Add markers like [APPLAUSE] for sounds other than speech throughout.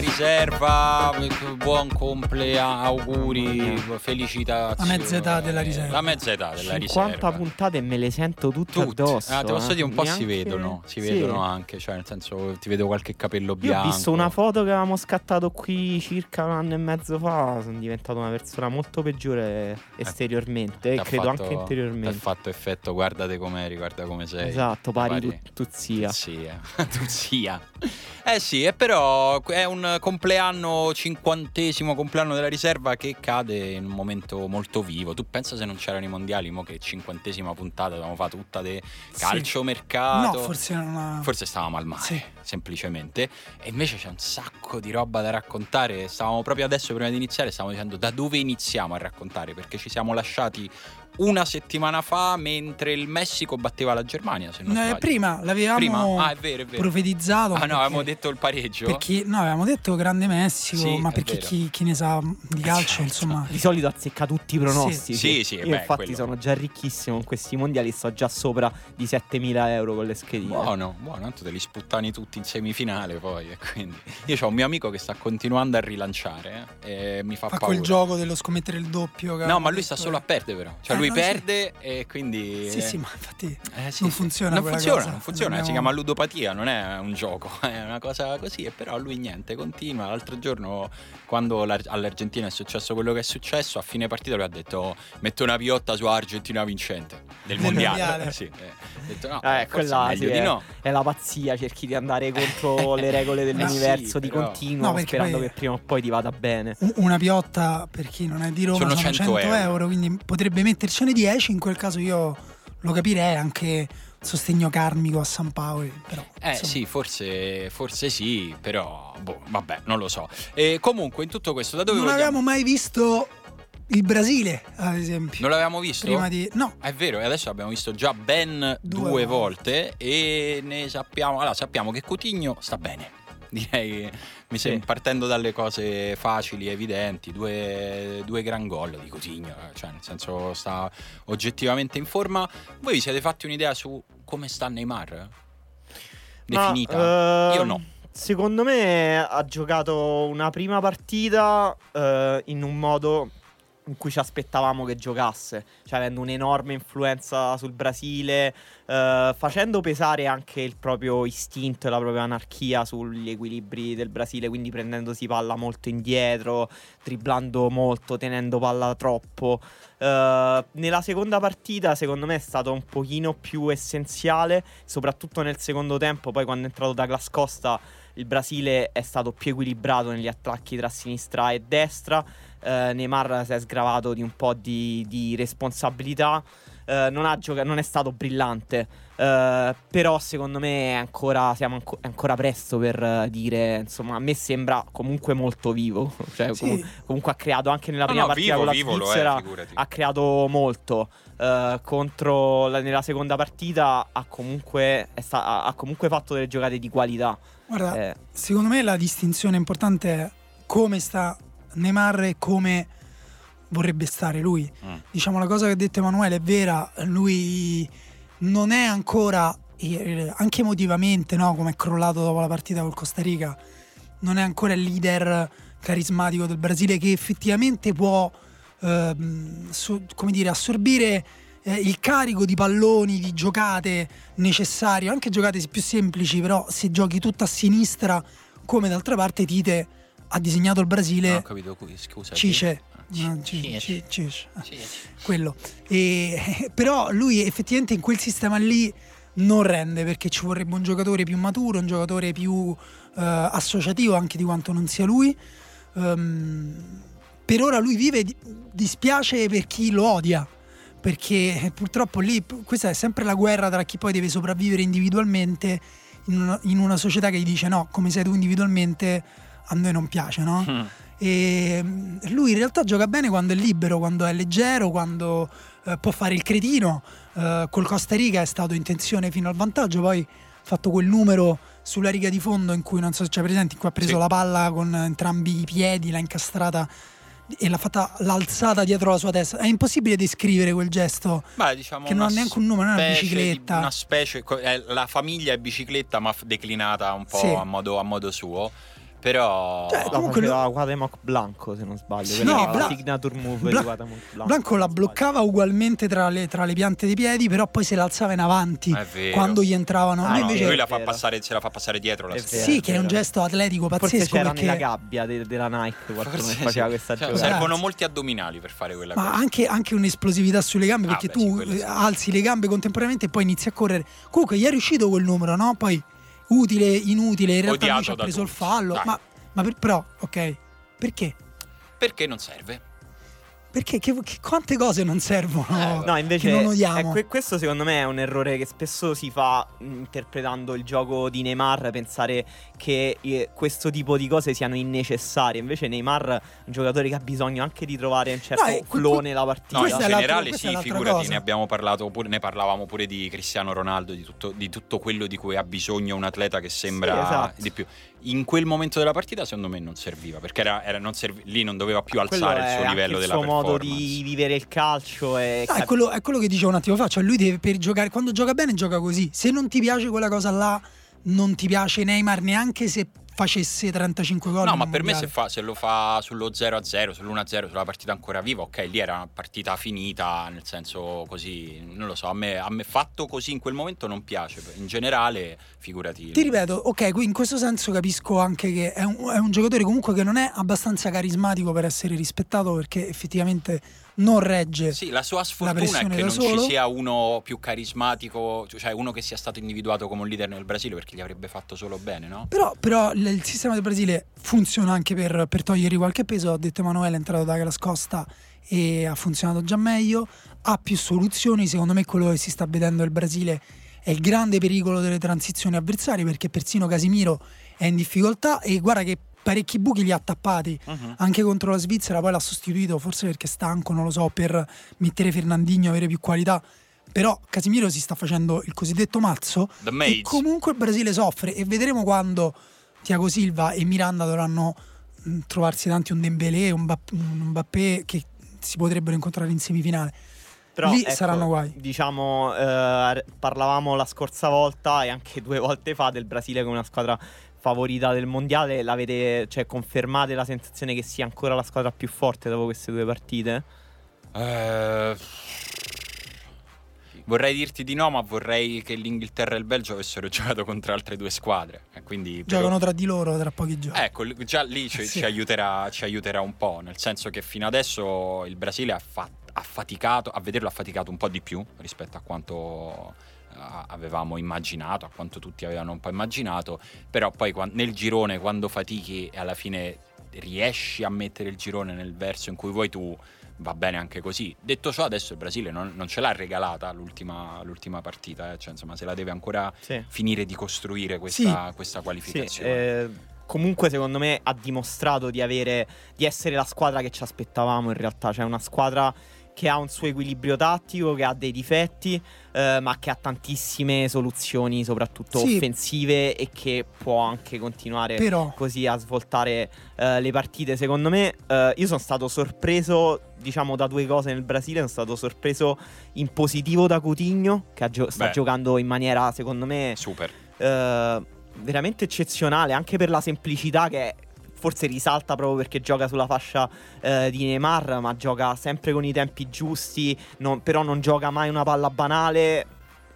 riserva. Buon compleanno, auguri, felicità. La mezza età della riserva. La mezza età della 50 riserva. puntate e me le sento tutte, Tutte. addosso. Ah, te posso eh. dire un po' si Neanche- vedono, si Sì. vedono anche, cioè nel senso ti vedo qualche capello Io bianco. ho visto una foto che avevamo scattato qui circa un anno e mezzo fa. Sono diventato una persona molto peggiore esteriormente Ti e credo fatto- anche ti ha interiormente. fatto effetto, guardate com'eri, guarda come sei. Esatto, pari, Pari. tu, tuzzia. Tuzzia. [LAUGHS] Tuzzia. Eh sì, e però è un compleanno, cinquantesimo compleanno della riserva che cade in un momento molto vivo. Tu pensa se non c'erano i mondiali, mo che cinquantesima puntata abbiamo fatto tutta di Sì. calciomercato. No, forse non. Forse stavamo al mare, Sì. semplicemente. E invece c'è un sacco di roba da raccontare. Stavamo proprio adesso, prima di iniziare, stavamo dicendo da dove iniziamo a raccontare, perché ci siamo lasciati una settimana fa mentre il Messico batteva la Germania, se non Eh, prima l'avevamo Prima? Ah, è vero, è vero. profetizzato. Ah no, perché- avevamo detto il pareggio. perché, no, avevamo detto grande Messico, Sì, ma perché chi, chi ne sa di calcio, certo. insomma. Di solito azzecca tutti i pronostici. Sì, sì, Io beh, infatti quello- sono già ricchissimo in questi mondiali, sto già sopra di 7000 euro con le schedine. Buono, buono, tanto te li sputtani tutti in semifinale poi. E quindi io ho un mio amico che sta continuando a rilanciare eh, e mi fa, Fa paura. quel gioco dello scommettere il doppio. No, ma lui sta solo a eh. perdere, però. Cioè, Eh, lui sì. perde e quindi. Sì, sì, ma infatti Eh, sì, non funziona Non funziona, cosa. non funziona. Si Dobbiamo- chiama ludopatia, non è un gioco, [LAUGHS] è una cosa così. E però lui niente, continua. L'altro giorno, quando l'Ar- all'Argentina è successo quello che è successo, a fine partita lui ha detto: Metto una piotta su Argentina vincente del Del mondiale. mondiale. [LAUGHS] Sì, eh. Ha detto: No, Eh, forse quella è meglio sì, di è, no. è la pazzia, cerchi di andare [LAUGHS] contro le regole Eh dell'universo sì, di però- continuo, No, sperando poi- che prima o poi ti vada bene. Una piotta per chi non è di Roma Sono sono, 100 100, euro. euro. quindi potrebbe mettercene 10. In quel caso io lo capirei anche sostegno karmico a San Paolo. Però, Eh insomma. sì, forse, forse sì, però boh, vabbè, non lo so. E comunque in tutto questo da dove non vogliamo? avevamo mai visto il Brasile, ad esempio. Non l'avevamo visto? Prima di... No, È vero, e adesso abbiamo visto già ben due, Due volte e ne sappiamo, allora sappiamo che Coutinho sta bene. [LAUGHS] Direi, mi Sì. sembra partendo dalle cose facili, evidenti, due, due gran gol di Coutinho, eh, cioè nel senso sta oggettivamente in forma. Voi vi siete fatti un'idea su come sta Neymar? Definita? Ma, Io ehm, no. Secondo me ha giocato una prima partita eh, in un modo in cui ci aspettavamo che giocasse, cioè avendo un'enorme influenza sul Brasile, eh, facendo pesare anche il proprio istinto e la propria anarchia sugli equilibri del Brasile, quindi prendendosi palla molto indietro, dribblando molto, tenendo palla troppo. Eh, nella seconda partita, secondo me, è stato un pochino più essenziale, soprattutto nel secondo tempo. Poi, quando è entrato Douglas Costa, il Brasile è stato più equilibrato negli attacchi tra sinistra e destra. Eh, Neymar si è sgravato di un po' di, di responsabilità. Eh, non, ha gioca- non è stato brillante, eh, però secondo me è ancora, siamo anco- è ancora presto per eh, dire. Insomma, a me sembra comunque molto vivo. [LAUGHS] Cioè, Sì. comu- comunque ha creato anche nella No, prima no, partita vivo, con la è, Svizzera figurati. ha creato molto. Eh, contro la- nella seconda partita ha comunque, è sta- ha- ha comunque fatto delle giocate di qualità. Guarda, Eh, secondo me la distinzione importante è come sta Neymar e come vorrebbe stare lui. Mm. Diciamo la cosa che ha detto Emanuele è vera, lui non è ancora, eh, anche emotivamente, no? come è crollato dopo la partita col Costa Rica, non è ancora il leader carismatico del Brasile che effettivamente può ehm, so- come dire, assorbire eh, il carico di palloni, di giocate necessarie, anche giocate più semplici, però se giochi tutta a sinistra, come d'altra parte Tite ha disegnato il Brasile, Non ho capito qui, scusa. Cice. No, quello. E- [LAUGHS] però lui effettivamente in quel sistema lì non rende perché ci vorrebbe un giocatore più maturo, un giocatore più eh, associativo anche di quanto non sia lui. Ehm, per ora lui vive, di- dispiace per chi lo odia. Perché purtroppo lì questa è sempre la guerra tra chi poi deve sopravvivere individualmente in una, in una società che gli dice no, come sei tu individualmente a noi non piace, no? Mm. E mm, lui in realtà gioca bene quando è libero, quando è leggero, quando eh, può fare il cretino. Eh, col Costa Rica è stato in tensione fino al vantaggio, poi ha fatto quel numero sulla riga di fondo in cui non so se c'è presente, in cui ha preso Sì. la palla con entrambi i piedi, l'ha incastrata e l'ha fatta l'alzata dietro la sua testa. È impossibile descrivere quel gesto. Beh, diciamo Che non ha neanche un nome, non è una specie di- bicicletta. una specie, la famiglia è bicicletta, ma declinata un po' Sì. a, modo, a modo suo. Però. Cioè, La Comunque faceva Quatemoc Blanco, se non sbaglio. No, quella era Bla- la signature move Bla- di Quatemoc Blanco. Blanco la bloccava ugualmente tra le, tra le piante dei piedi, però poi se l'alzava in avanti È vero. quando gli entravano. Ah, no, invece, lui la fa passare, se la fa passare dietro la vero. sì, che è un gesto atletico Forse pazzesco. c'era perché- nella gabbia de- della Nike qualcuno Forse che faceva sì. questa Cioè, giocata. servono molti addominali per fare quella Ma cosa. anche, anche un'esplosività sulle gambe Ah, perché beh, tu sì, sì. alzi le gambe contemporaneamente e poi inizi a correre. Comunque gli è riuscito quel numero, no? Poi utile, inutile, in realtà lui Odiato ci ha preso il tutti. fallo. Dai. Ma, ma per- però, ok, perché? Perché non serve? Perché che- che- quante cose non servono? Eh, No, invece che non odiamo. que- questo secondo me è un errore che spesso si fa mh, interpretando il gioco di Neymar, pensare che eh, questo tipo di cose siano innecessarie. Invece Neymar è un giocatore che ha bisogno anche di trovare un certo No, e flow que- nella partita. No, in generale sì, figurati, cosa. ne abbiamo parlato pure, ne parlavamo pure di Cristiano Ronaldo, di tutto, di tutto quello di cui ha bisogno un atleta che sembra Sì, esatto. di più. In quel momento della partita, secondo me, non serviva, perché era, era- non servi- lì non doveva più alzare il suo livello il della suo modo di vivere il calcio e No, è, quello, è quello che dicevo un attimo fa, cioè lui deve per giocare, quando gioca bene gioca così, se non ti piace quella cosa là, non ti piace Neymar neanche se facesse 35 gol. No, ma per me se, mondiale. fa- se lo fa sullo 0-0, sull'1-0, sulla partita ancora viva, ok, lì era una partita finita, nel senso così, non lo so, a me, a me fatto così in quel momento non piace, in generale figurati. Ti ripeto, ok, qui in questo senso capisco anche che è un, è un giocatore comunque che non è abbastanza carismatico per essere rispettato perché effettivamente non regge. Sì, la sua sfortuna è pressione che non solo. ci sia uno più carismatico, cioè uno che sia stato individuato come un leader nel Brasile perché gli avrebbe fatto solo bene, no? Però, però il sistema del Brasile funziona anche per, per togliergli qualche peso. Ho detto Emanuele è entrato da Douglas Costa e ha funzionato già meglio. Ha più soluzioni. Secondo me quello che si sta vedendo il Brasile è il grande pericolo delle transizioni avversarie perché persino Casimiro è in difficoltà e guarda che parecchi buchi li ha tappati Mhm. anche contro la Svizzera poi l'ha sostituito forse perché è stanco non lo so per mettere Fernandinho avere più qualità però Casimiro si sta facendo il cosiddetto mazzo e comunque il Brasile soffre e vedremo quando Tiago Silva e Miranda dovranno mh, trovarsi davanti un Dembélé, un Mbappé, un Mbappé che si potrebbero incontrare in semifinale. Però, Lì ecco, saranno guai. Diciamo, eh, parlavamo la scorsa volta e anche due volte fa del Brasile come una squadra favorita del mondiale. L'avete, cioè, confermate la sensazione che sia ancora la squadra più forte dopo queste due partite? Eh, Vorrei dirti di no, ma vorrei che l'Inghilterra e il Belgio avessero [LAUGHS] giocato contro altre due squadre. Quindi Giocano tra di loro tra pochi giorni. Ecco, già lì ci, [LAUGHS] Sì. ci aiuterà, ci aiuterà un po', nel senso che fino adesso il Brasile ha, fa- ha faticato, a vederlo ha faticato un po' di più rispetto a quanto eh, avevamo immaginato, a quanto tutti avevano un po' immaginato, però poi nel girone quando fatichi e alla fine riesci a mettere il girone nel verso in cui vuoi tu, va bene anche così. Detto ciò, adesso il Brasile non, non ce l'ha regalata l'ultima, l'ultima partita, eh, cioè, insomma se la deve ancora Sì. finire di costruire questa, questa Sì, qualificazione. eh, comunque secondo me ha dimostrato di avere di essere la squadra che ci aspettavamo in realtà, cioè una squadra che ha un suo equilibrio tattico, che ha dei difetti, eh, ma che ha tantissime soluzioni, soprattutto Sì. offensive e che può anche continuare Però così a svoltare eh, le partite. Secondo me, eh, io sono stato sorpreso, diciamo, da due cose nel Brasile. Sono stato sorpreso in positivo da Coutinho, che gio- sta Beh. giocando in maniera, secondo me, Super. eh, veramente eccezionale, anche per la semplicità che forse risalta proprio perché gioca sulla fascia eh, di Neymar, ma gioca sempre con i tempi giusti, non- però non gioca mai una palla banale.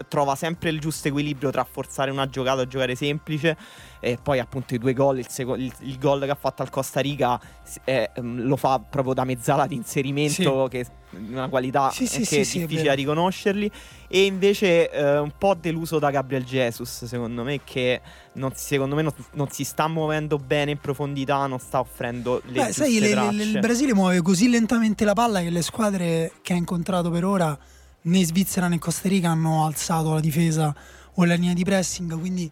Trova sempre il giusto equilibrio tra forzare una giocata e giocare semplice. E poi, appunto, i due gol. Il, seco- il- il gol che ha fatto al Costa Rica eh, lo fa proprio da mezzala di inserimento, che è una qualità Sì, sì, che sì, è sì, difficile da riconoscerli. E invece eh, un po' deluso da Gabriel Jesus, secondo me, che non, secondo me non, non si sta muovendo bene in profondità, non sta offrendo le Beh, sai, le- le- il Brasile muove così lentamente la palla che le squadre che ha incontrato per ora, né Svizzera né Costa Rica, hanno alzato la difesa o la linea di pressing, quindi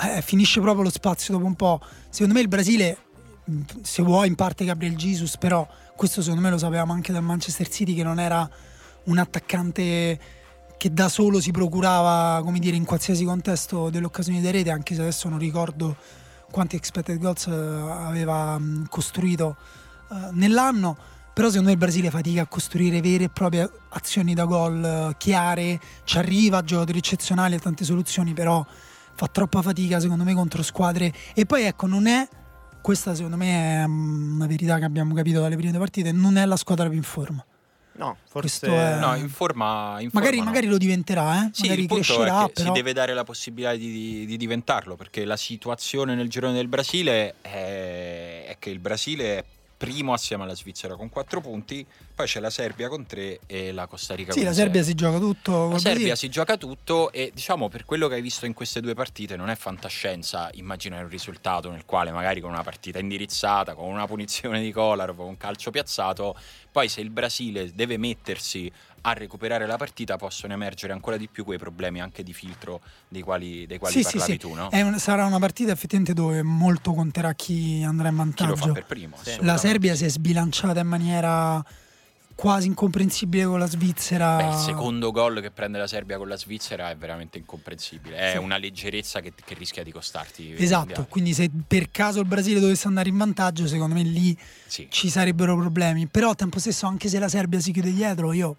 eh, finisce proprio lo spazio dopo un po'. Secondo me il Brasile, se vuoi, in parte Gabriel Jesus, però questo secondo me lo sapevamo anche dal Manchester City che non era un attaccante che da solo si procurava, come dire, in qualsiasi contesto delle occasioni di rete, anche se adesso non ricordo quanti expected goals eh, aveva costruito eh, nell'anno. Però secondo me il Brasile fatica a costruire vere e proprie azioni da gol eh, chiare, ci arriva a giocatori eccezionali e tante soluzioni, però fa troppa fatica secondo me contro squadre. E poi ecco, non è, questa secondo me è mm, una verità che abbiamo capito dalle prime partite, non è la squadra più in forma. No, forse è- No, in forma, in Magari, forma no. magari lo diventerà, eh? Sì, magari il punto crescerà, è che però... si deve dare la possibilità di, di- di diventarlo, perché la situazione nel girone del Brasile è, è che il Brasile è primo assieme alla Svizzera con 4 punti, poi c'è la Serbia con 3 e la Costa Rica Sì, con la sei. Serbia si gioca tutto. La Serbia Brasile. si gioca tutto e diciamo per quello che hai visto in queste due partite non è fantascienza immaginare un risultato nel quale magari con una partita indirizzata, con una punizione di Kolarov, con un calcio piazzato, poi se il Brasile deve mettersi a recuperare la partita possono emergere ancora di più quei problemi anche di filtro dei quali, dei quali Sì, parlavi sì. tu, no? È un- sarà una partita effettivamente dove molto conterà chi andrà in Chi lo fa vantaggio. per primo? Sì. La Serbia sì. si è sbilanciata in maniera quasi incomprensibile con la Svizzera. Beh, il secondo gol che prende la Serbia con la Svizzera è veramente incomprensibile. È Sì. una leggerezza che, che rischia di costarti. Esatto, quindi se per caso il Brasile dovesse andare in vantaggio, secondo me lì Sì. ci sarebbero problemi. Però al tempo stesso, anche se la Serbia si chiude dietro, io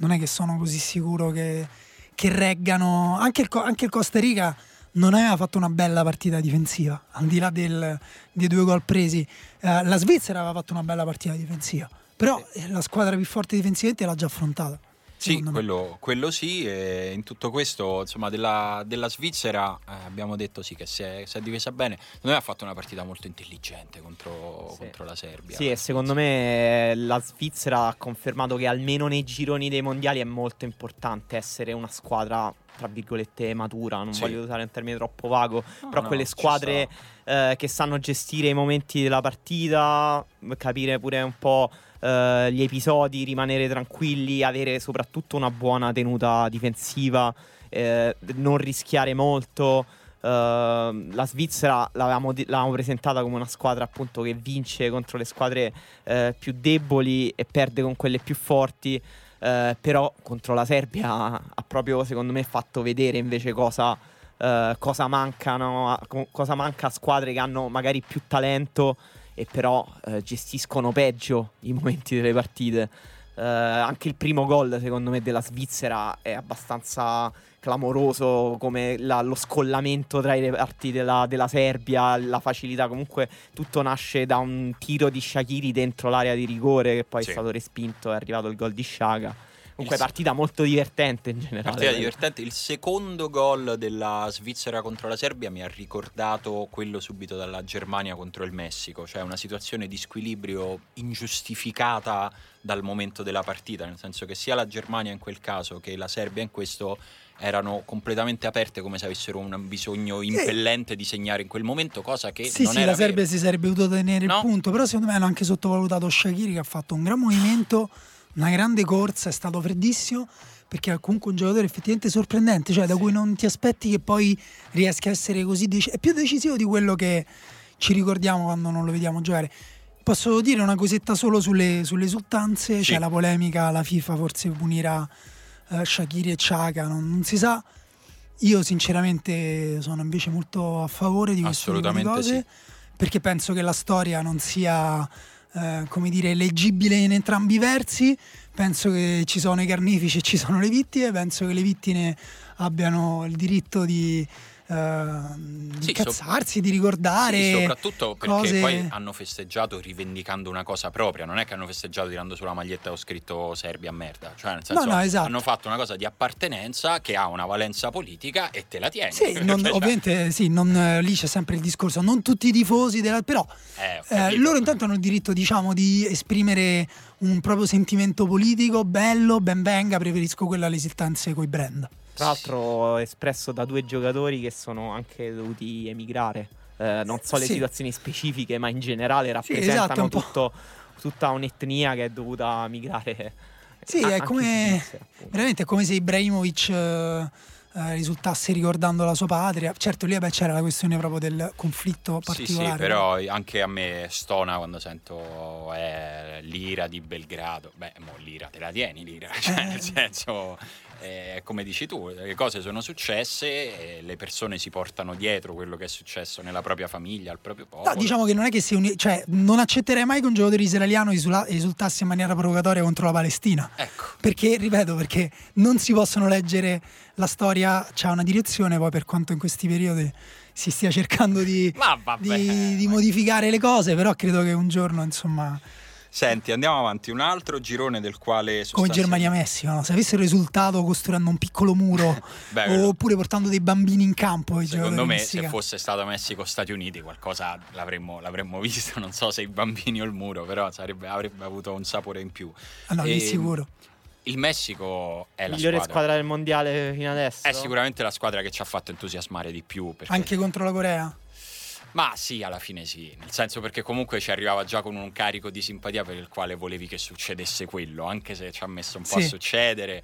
non è che sono così sicuro che, che reggano. Anche il, anche il Costa Rica non aveva fatto una bella partita difensiva, al di là del- dei due gol presi. Eh, la Svizzera aveva fatto una bella partita difensiva, però eh, la squadra più forte difensivamente l'ha già affrontata. Sì, quello, quello sì, e in tutto questo, insomma, della, della Svizzera eh, abbiamo detto sì che si è, si è difesa bene. Me ha fatto una partita molto intelligente contro, Sì. contro la Serbia. Sì, e secondo me eh, la Svizzera ha confermato che almeno nei gironi dei mondiali è molto importante essere una squadra, tra virgolette, matura. Non Sì. voglio usare un termine troppo vago, No, però no, quelle squadre eh, che sanno gestire i momenti della partita, capire pure un po' eh, gli episodi, rimanere tranquilli, avere soprattutto una buona tenuta difensiva, eh, non rischiare molto. Eh, la Svizzera l'avevamo, l'avevamo presentata come una squadra appunto che vince contro le squadre eh, più deboli e perde con quelle più forti. eh, però contro la Serbia ha proprio secondo me fatto vedere invece cosa, cosa mancano cosa manca a squadre che hanno magari più talento e però eh, gestiscono peggio i momenti delle partite. Eh, anche il primo gol, secondo me, della Svizzera è abbastanza clamoroso come la- lo scollamento tra i reparti della, della Serbia, la facilità. Comunque tutto nasce da un tiro di Shakiri dentro l'area di rigore che poi Sì. è stato respinto, è arrivato il gol di Sciaga. Comunque Il- partita molto divertente in generale. Partita divertente. Il secondo gol della Svizzera contro la Serbia mi ha ricordato quello subito dalla Germania contro il Messico, cioè una situazione di squilibrio ingiustificata dal momento della partita, nel senso che sia la Germania in quel caso che la Serbia in questo erano completamente aperte come se avessero un bisogno impellente di segnare in quel momento, cosa che Sì, non sì, era la Serbia vero. si sarebbe dovuta tenere No. il punto, però secondo me hanno anche sottovalutato Shakiri che ha fatto un gran movimento, una grande corsa, è stato freddissimo perché è comunque un giocatore effettivamente sorprendente, cioè da cui non ti aspetti che poi riesca a essere così dec- è più decisivo di quello che ci ricordiamo quando non lo vediamo giocare. Posso dire una cosetta solo sulle, sulle esultanze, Sì. c'è la polemica, la FIFA forse punirà eh, Shakiri e Chaka, non, non si sa. Io sinceramente sono invece molto a favore di questo tipo di cose sì. perché penso che la storia non sia eh, come dire leggibile in entrambi i versi. Penso che ci sono i carnefici e ci sono le vittime. Penso che le vittime abbiano il diritto di, di Sì, so- incazzarsi di ricordare Sì, soprattutto perché cose- poi hanno festeggiato rivendicando una cosa propria, non è che hanno festeggiato tirando sulla maglietta o scritto Serbia merda, cioè nel senso No, no, esatto. hanno fatto una cosa di appartenenza che ha una valenza politica e te la tieni. Sì, non- Cioè, ovviamente sì, non, eh, lì c'è sempre il discorso, non tutti i tifosi, della, però eh, ho eh, loro intanto hanno il diritto diciamo di esprimere un proprio sentimento politico, bello, ben venga, preferisco quella alle esistenze coi brand. Tra l'altro espresso da due giocatori che sono anche dovuti emigrare. Eh, non so le Sì. situazioni specifiche, ma in generale Sì, rappresentano esatto, un po'. tutto- tutta un'etnia che è dovuta migrare. Sì, a- è come- Svizzera. Veramente è come se Ibrahimovic eh, eh, risultasse ricordando la sua patria. Certo, lì vabbè, c'era la questione proprio del conflitto Sì, sì, particolare. però anche a me stona quando sento eh, l'ira di Belgrado. Beh, mo l'ira te la tieni l'ira, [LAUGHS] cioè Eh. nel senso eh, come dici tu, le cose sono successe e le persone si portano dietro quello che è successo nella propria famiglia, al proprio popolo. No, diciamo che non è che si uni- cioè, non accetterei mai che un giocatore israeliano esula- esultasse in maniera provocatoria contro la Palestina. Ecco. Perché, ripeto, perché non si possono leggere la storia, c'ha una direzione, poi per quanto in questi periodi si stia cercando di, di- di modificare le cose, però credo che un giorno, insomma, Senti, andiamo avanti. Un altro girone del quale come sostanzialmente- Germania-Messico, no? se avessero risultato costruendo un piccolo muro [LAUGHS] Beh, quello- oppure portando dei bambini in campo, Secondo me, se fosse stato Messico-Stati Uniti, qualcosa l'avremmo, l'avremmo [LAUGHS] visto. Non so se i bambini o il muro, però sarebbe- avrebbe avuto un sapore in più. Ah, no, lì E- sicuro. Il Messico è la Migliore squadra. squadra del mondiale fino adesso. È sicuramente la squadra che ci ha fatto entusiasmare di più. perché- Anche contro la Corea. Ma sì, alla fine sì. Nel senso perché comunque ci arrivava già con un carico di simpatia per il quale volevi che succedesse quello, anche se ci ha messo un po' Sì. a succedere.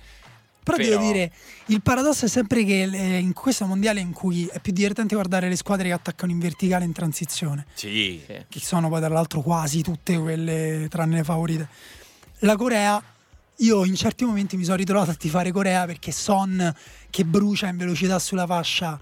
Però, Però- devo dire, il paradosso è sempre che eh, in questo mondiale in cui è più divertente guardare le squadre che attaccano in verticale in transizione, Sì, Sì. che sono poi tra l'altro quasi tutte quelle tranne le favorite. La Corea, io in certi momenti mi sono ritrovato a tifare Corea perché Son che brucia in velocità sulla fascia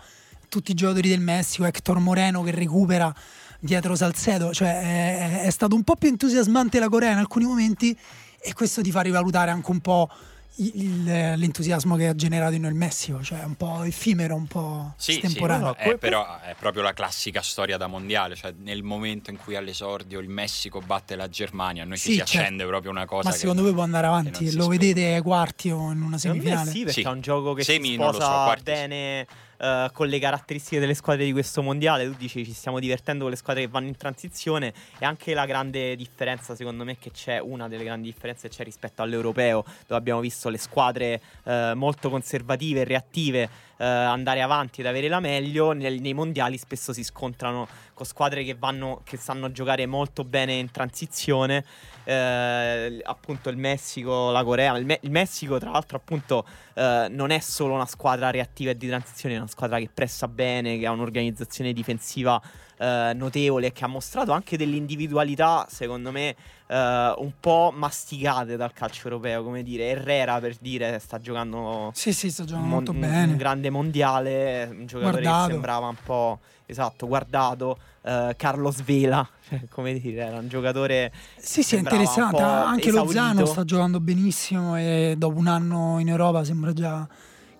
tutti i giocatori del Messico, Hector Moreno che recupera dietro Salcedo, cioè è, è stato un po' più entusiasmante la Corea in alcuni momenti e questo ti fa rivalutare anche un po' il- il- l'entusiasmo che ha generato in noi il Messico, cioè un po' effimero, un po' Sì, sì, estemporaneo. no, è, que- però è proprio la classica storia da mondiale, cioè nel momento in cui all'esordio il Messico batte la Germania, a noi ci Sì, si certo. accende proprio una cosa Ma che- secondo voi può andare avanti? Lo vedete ai quarti o in una semifinale? sì, perché Sì. è un gioco che Semi si lo so, sposa quarti sì. Eh, con le caratteristiche delle squadre di questo mondiale. Tu dici ci stiamo divertendo con le squadre che vanno in transizione e anche la grande differenza, secondo me, che c'è, una delle grandi differenze c'è rispetto all'europeo, dove abbiamo visto le squadre eh, molto conservative e reattive eh, andare avanti ed avere la meglio. Nel- nei mondiali spesso si scontrano con squadre che, vanno, che sanno giocare molto bene in transizione. Eh, appunto il Messico, la Corea. Il, Me- il Messico, tra l'altro, appunto, eh, non è solo una squadra reattiva e di transizione, è una squadra che pressa bene, che ha un'organizzazione difensiva eh, notevole e che ha mostrato anche delle individualità, secondo me, eh, un po' masticate dal calcio europeo. Come dire, Herrera per dire sta giocando Sì, sì, sta giocando mon- molto bene. un grande mondiale, un giocatore Guardato. che sembrava un po' esatto, guardato. eh, Carlos Vela, [LAUGHS] cioè, come dire, era un giocatore Sì, sì, è interessante. po' Anche esaurito. Lozano sta giocando benissimo e dopo un anno in Europa sembra già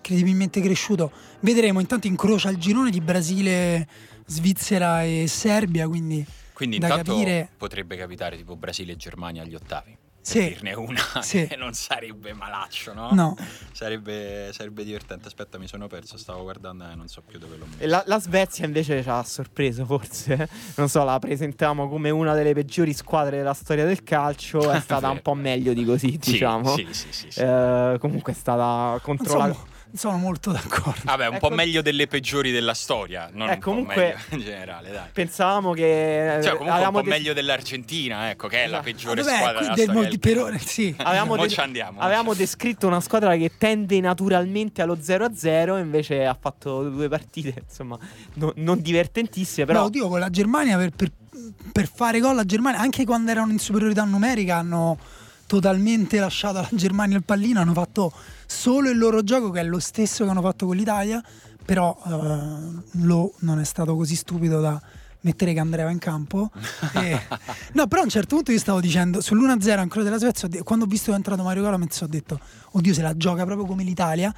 credibilmente cresciuto. Vedremo, intanto incrocia il girone di Brasile, Svizzera e Serbia, quindi Quindi da intanto capire- potrebbe capitare tipo Brasile e Germania agli ottavi. Sì. Per dirne una [LAUGHS] Sì. che non sarebbe malaccio, no? no. Sarebbe, sarebbe divertente. Aspetta, mi sono perso, stavo guardando e non so più dove l'ho messo. La, la Svezia invece ci ha sorpreso forse, [LAUGHS] non so, la presentiamo come una delle peggiori squadre della storia del calcio, è [LAUGHS] stata un po' meglio di così, Sì, diciamo. Sì, sì, sì. sì. Eh, comunque è stata contro la... sono, molto d'accordo. Vabbè, un ecco- po' meglio delle peggiori della storia, non Eh, un po' comunque- meglio in generale, dai. Pensavamo che... Cioè, comunque un po' des- meglio dell'Argentina, ecco, che è la Esatto. peggiore Vabbè, squadra qui della del storia molti del per sì. Avevamo, Mo de- ci andiamo, mo avevamo ci- descritto una squadra che tende naturalmente allo 0-0, invece ha fatto due partite, insomma, no- non divertentissime, però... No, oddio, con la Germania per, per- per fare gol la Germania, anche quando erano in superiorità numerica, hanno totalmente lasciato alla Germania il pallino, hanno fatto solo il loro gioco che è lo stesso che hanno fatto con l'Italia, però eh, lo non è stato così stupido da mettere che Andrea in campo. [LAUGHS] E- No, però a un certo punto io stavo dicendo sull'1-0 ancora della Svezia, quando ho visto che è entrato Mario Gomez ho detto, oddio se la gioca proprio come l'Italia.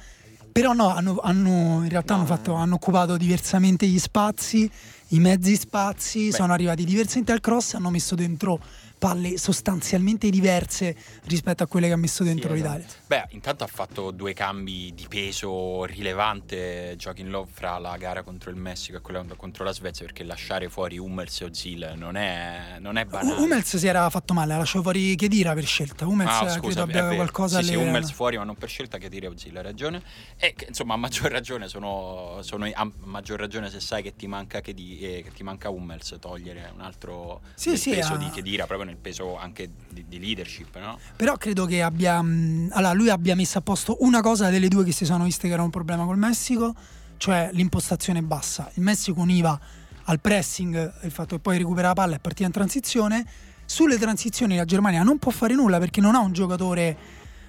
Però no, hanno, hanno- in realtà No, hanno, no. fatto- hanno occupato diversamente gli spazi, i mezzi spazi, Beh. sono arrivati diversamente al cross, hanno messo dentro palle sostanzialmente diverse rispetto a quelle che ha messo dentro Sì, l'Italia. esatto. Beh, intanto ha fatto due cambi di peso rilevante Joaquin Love fra la gara contro il Messico e quella contro la Svezia perché lasciare fuori Hummels e Ozil non è, non è banale. Hummels si era fatto male, ha lasciato fuori Chedira per scelta. Hummels Ah, credo scusa, è abbia qualcosa sì, sì, alle- Hummels fuori ma non per scelta che dire Ozil ha ragione e insomma a maggior ragione sono, sono- a maggior ragione se sai che ti manca che, di, eh, che ti manca Hummels togliere un altro Sì, sì, peso ha- di Chedira proprio nel peso anche di, di leadership no? Però credo che abbia. mh, Allora, lui abbia messo a posto una cosa delle due che si sono viste che era un problema col Messico, cioè l'impostazione bassa. Il Messico univa al pressing il fatto che poi recupera la palla e partiva in transizione. Sulle transizioni la Germania non può fare nulla perché non ha un giocatore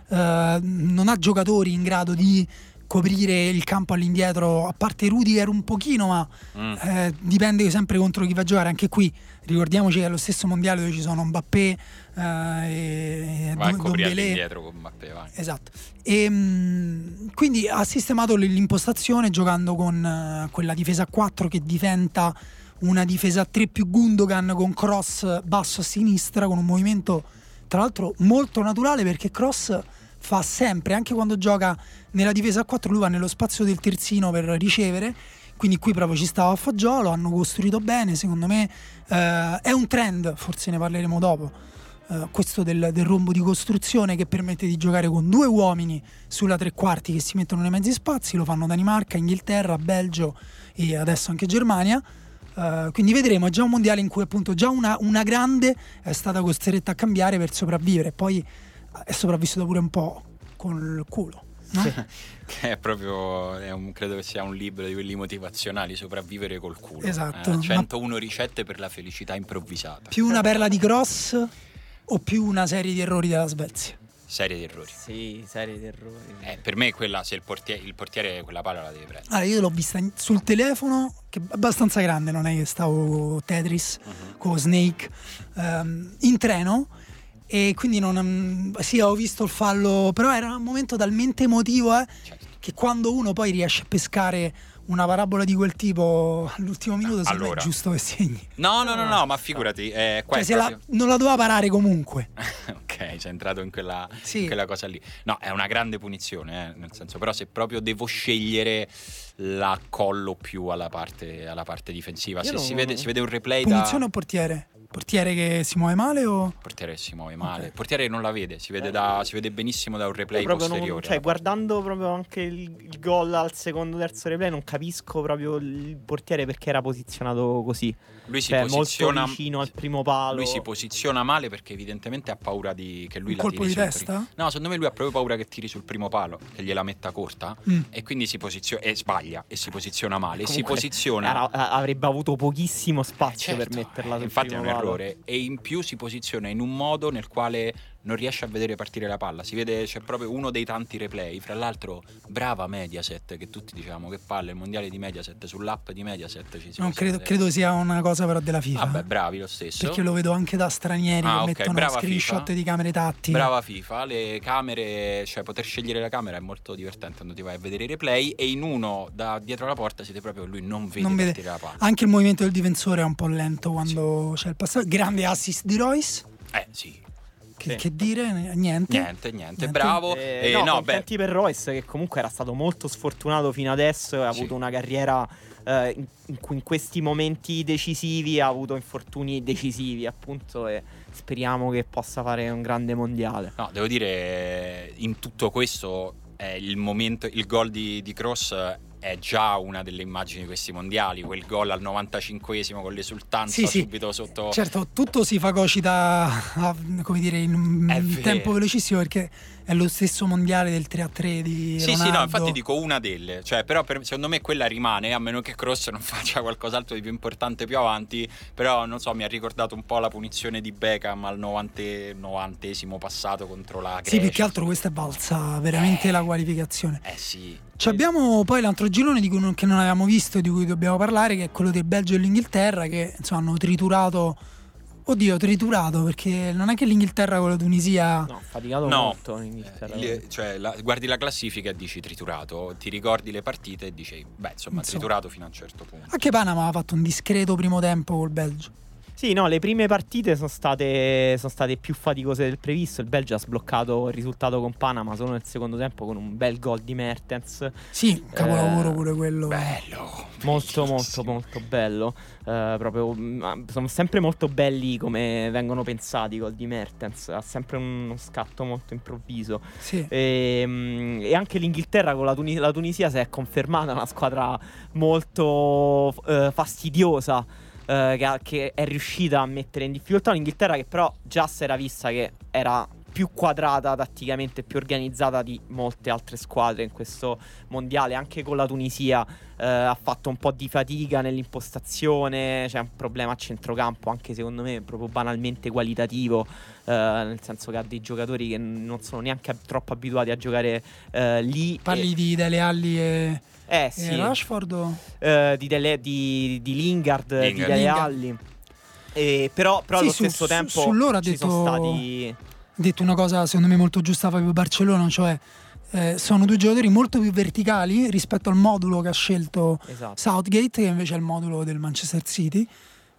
eh, non ha giocatori in grado di coprire il campo all'indietro, a parte Rudiger un pochino, ma Mm. eh, dipende sempre contro chi va a giocare. Anche qui ricordiamoci che è lo stesso mondiale dove ci sono Mbappé eh, e Vai Dombele. all'indietro con Mappé, vai. Esatto. E, mh, quindi ha sistemato l'impostazione giocando con eh, quella difesa a 4 che diventa una difesa a 3 più Gundogan con cross basso a sinistra con un movimento tra l'altro molto naturale perché cross fa sempre, anche quando gioca nella difesa a 4 lui va nello spazio del terzino per ricevere quindi qui proprio ci stava a fagiolo, hanno costruito bene, secondo me eh, è un trend, forse ne parleremo dopo, eh, questo del, del rombo di costruzione che permette di giocare con due uomini sulla tre quarti che si mettono nei mezzi spazi, lo fanno Danimarca, Inghilterra, Belgio e adesso anche Germania. Eh, quindi vedremo, è già un mondiale in cui appunto già una, una grande è stata costretta a cambiare per sopravvivere, poi è sopravvissuta pure un po' con il culo. No? Che [LAUGHS] è proprio, è un- credo che sia un libro di quelli motivazionali, sopravvivere col culo. Esatto, Eh, ma- 101 ricette per la felicità improvvisata. Più una perla di cross o più una serie di errori della Svezia? Serie di errori. Sì, serie di errori. Eh, per me quella, se il portiere, il portiere quella palla la deve prendere. Allora, io l'ho vista in- sul telefono, che è abbastanza grande, non è che stavo Tetris Mhm. con Snake, ehm, in treno. E quindi non, sì, ho visto il fallo, però era un momento talmente emotivo eh, Certo. che quando uno poi riesce a pescare una parabola di quel tipo all'ultimo minuto, secondo me allora. giusto che segni. No, no, no, no, ma figurati. eh, Cioè, se la- non la doveva parare comunque. [LAUGHS] ok, sei entrato in quella, Sì. in quella cosa lì. No, è una grande punizione, eh, nel senso, però se proprio devo scegliere la collo più alla parte, alla parte difensiva. Io Se si, vede, si vede un replay Punizione da... o portiere? Portiere che si muove male o... Il portiere si muove male. Ok. Il portiere non la vede, si vede, da- si vede benissimo da un replay Io proprio non- posteriore. cioè, guardando proprio anche il, il gol al secondo terzo replay, non capisco proprio il portiere perché era posizionato così. Lui si Cioè, posiziona molto vicino al primo palo. Lui si posiziona male perché evidentemente ha paura di che lui Un la colpo tiri di sul testa? pri- No, secondo me lui ha proprio paura che tiri sul primo palo, che gliela metta corta Mm. e quindi si posiziona e sbaglia e si posiziona male e si Comunque, posiziona era- avrebbe avuto pochissimo spazio Certo, per metterla eh, sul Infatti è primo un palo. errore e in più si posiziona in un modo nel quale non riesce a vedere partire la palla. Si vede c'è proprio uno dei tanti replay. Fra l'altro, brava Mediaset, che tutti diciamo che palle il mondiale di Mediaset sull'app di Mediaset ci si Non credo, credo sia una cosa però della FIFA. Vabbè, bravi lo stesso. Perché lo vedo anche da stranieri Ah, che ok, mettono screenshot FIFA. di camere tattili. Brava FIFA, le camere, cioè poter scegliere la camera è molto divertente quando ti vai a vedere i replay e in uno da dietro la porta siete proprio lui non vede Non vede. partire la palla. Anche il movimento del difensore è un po' lento quando c'è il passaggio. Grande assist di Royce. Eh sì, Che, Sì. che dire? Niente. niente, niente, Niente. bravo. Eh, E no, no, beh, per Royce che comunque era stato molto sfortunato fino adesso e ha Sì. avuto una carriera eh, in, in cui in questi momenti decisivi ha avuto infortuni decisivi appunto e speriamo che possa fare un grande mondiale. No, devo dire, in tutto questo è il momento, il gol di, di Cross è già una delle immagini di questi mondiali, quel gol al 95esimo con l'esultanza Sì, sì. subito sotto... Certo, tutto si fagocita come dire, in un tempo velocissimo perché è lo stesso mondiale del 3 a 3 di Sì, sì, no, Ronaldo. infatti dico una delle, cioè, però per- secondo me quella rimane, a meno che Cross non [LAUGHS] faccia qualcos'altro di più importante più avanti, però non so, mi ha ricordato un po' la punizione di Beckham al 90, 90esimo passato contro la Grecia. Sì, più che altro questa è valsa veramente Eh. la qualificazione. Eh sì. Ci abbiamo poi l'altro girone di cui non, che non avevamo visto e di cui dobbiamo parlare, che è quello del Belgio e l'Inghilterra, che insomma hanno triturato. Oddio, triturato perché non è che l'Inghilterra con la Tunisia. No, ha faticato No, molto in Inghilterra. Eh, cioè, la- guardi la classifica e dici triturato, ti ricordi le partite e dici, beh, insomma, Insomma. triturato fino a un certo punto. Anche Panama ha fatto un discreto primo tempo col Belgio. Sì, no, le prime partite sono state, sono state più faticose del previsto. Il Belgio ha sbloccato il risultato con Panama solo nel secondo tempo con un bel gol di Mertens. Sì, capolavoro Eh, pure quello. Bello. Molto, molto, molto bello. Eh, proprio, sono sempre molto belli come vengono pensati i gol di Mertens. Ha sempre uno scatto molto improvviso. Sì. E, mm, e anche l'Inghilterra con la, Tuni- la Tunisia si è confermata una squadra molto eh, fastidiosa. Eh, che, che è riuscita a mettere in difficoltà l'Inghilterra che però già si era vista che era più quadrata tatticamente, più organizzata di molte altre squadre in questo mondiale. Anche con la Tunisia eh, ha fatto un po' di fatica nell'impostazione. C'è un problema a centrocampo, anche secondo me proprio banalmente qualitativo. Eh, nel senso che ha dei giocatori che non sono neanche troppo abituati a giocare eh, lì. Parli e... di Dele Alli e. Eh sì. E Rashford? Uh, di, Dele, di, di, Lingard, Lingard. di Dele Alli. E però, però sì, allo su, stesso su, tempo su loro ha ci detto, sono stati. Ha detto una cosa secondo me molto giusta Fabio Barcellona, cioè eh, sono due giocatori molto più verticali rispetto al modulo che ha scelto esatto. Southgate, che invece è il modulo del Manchester City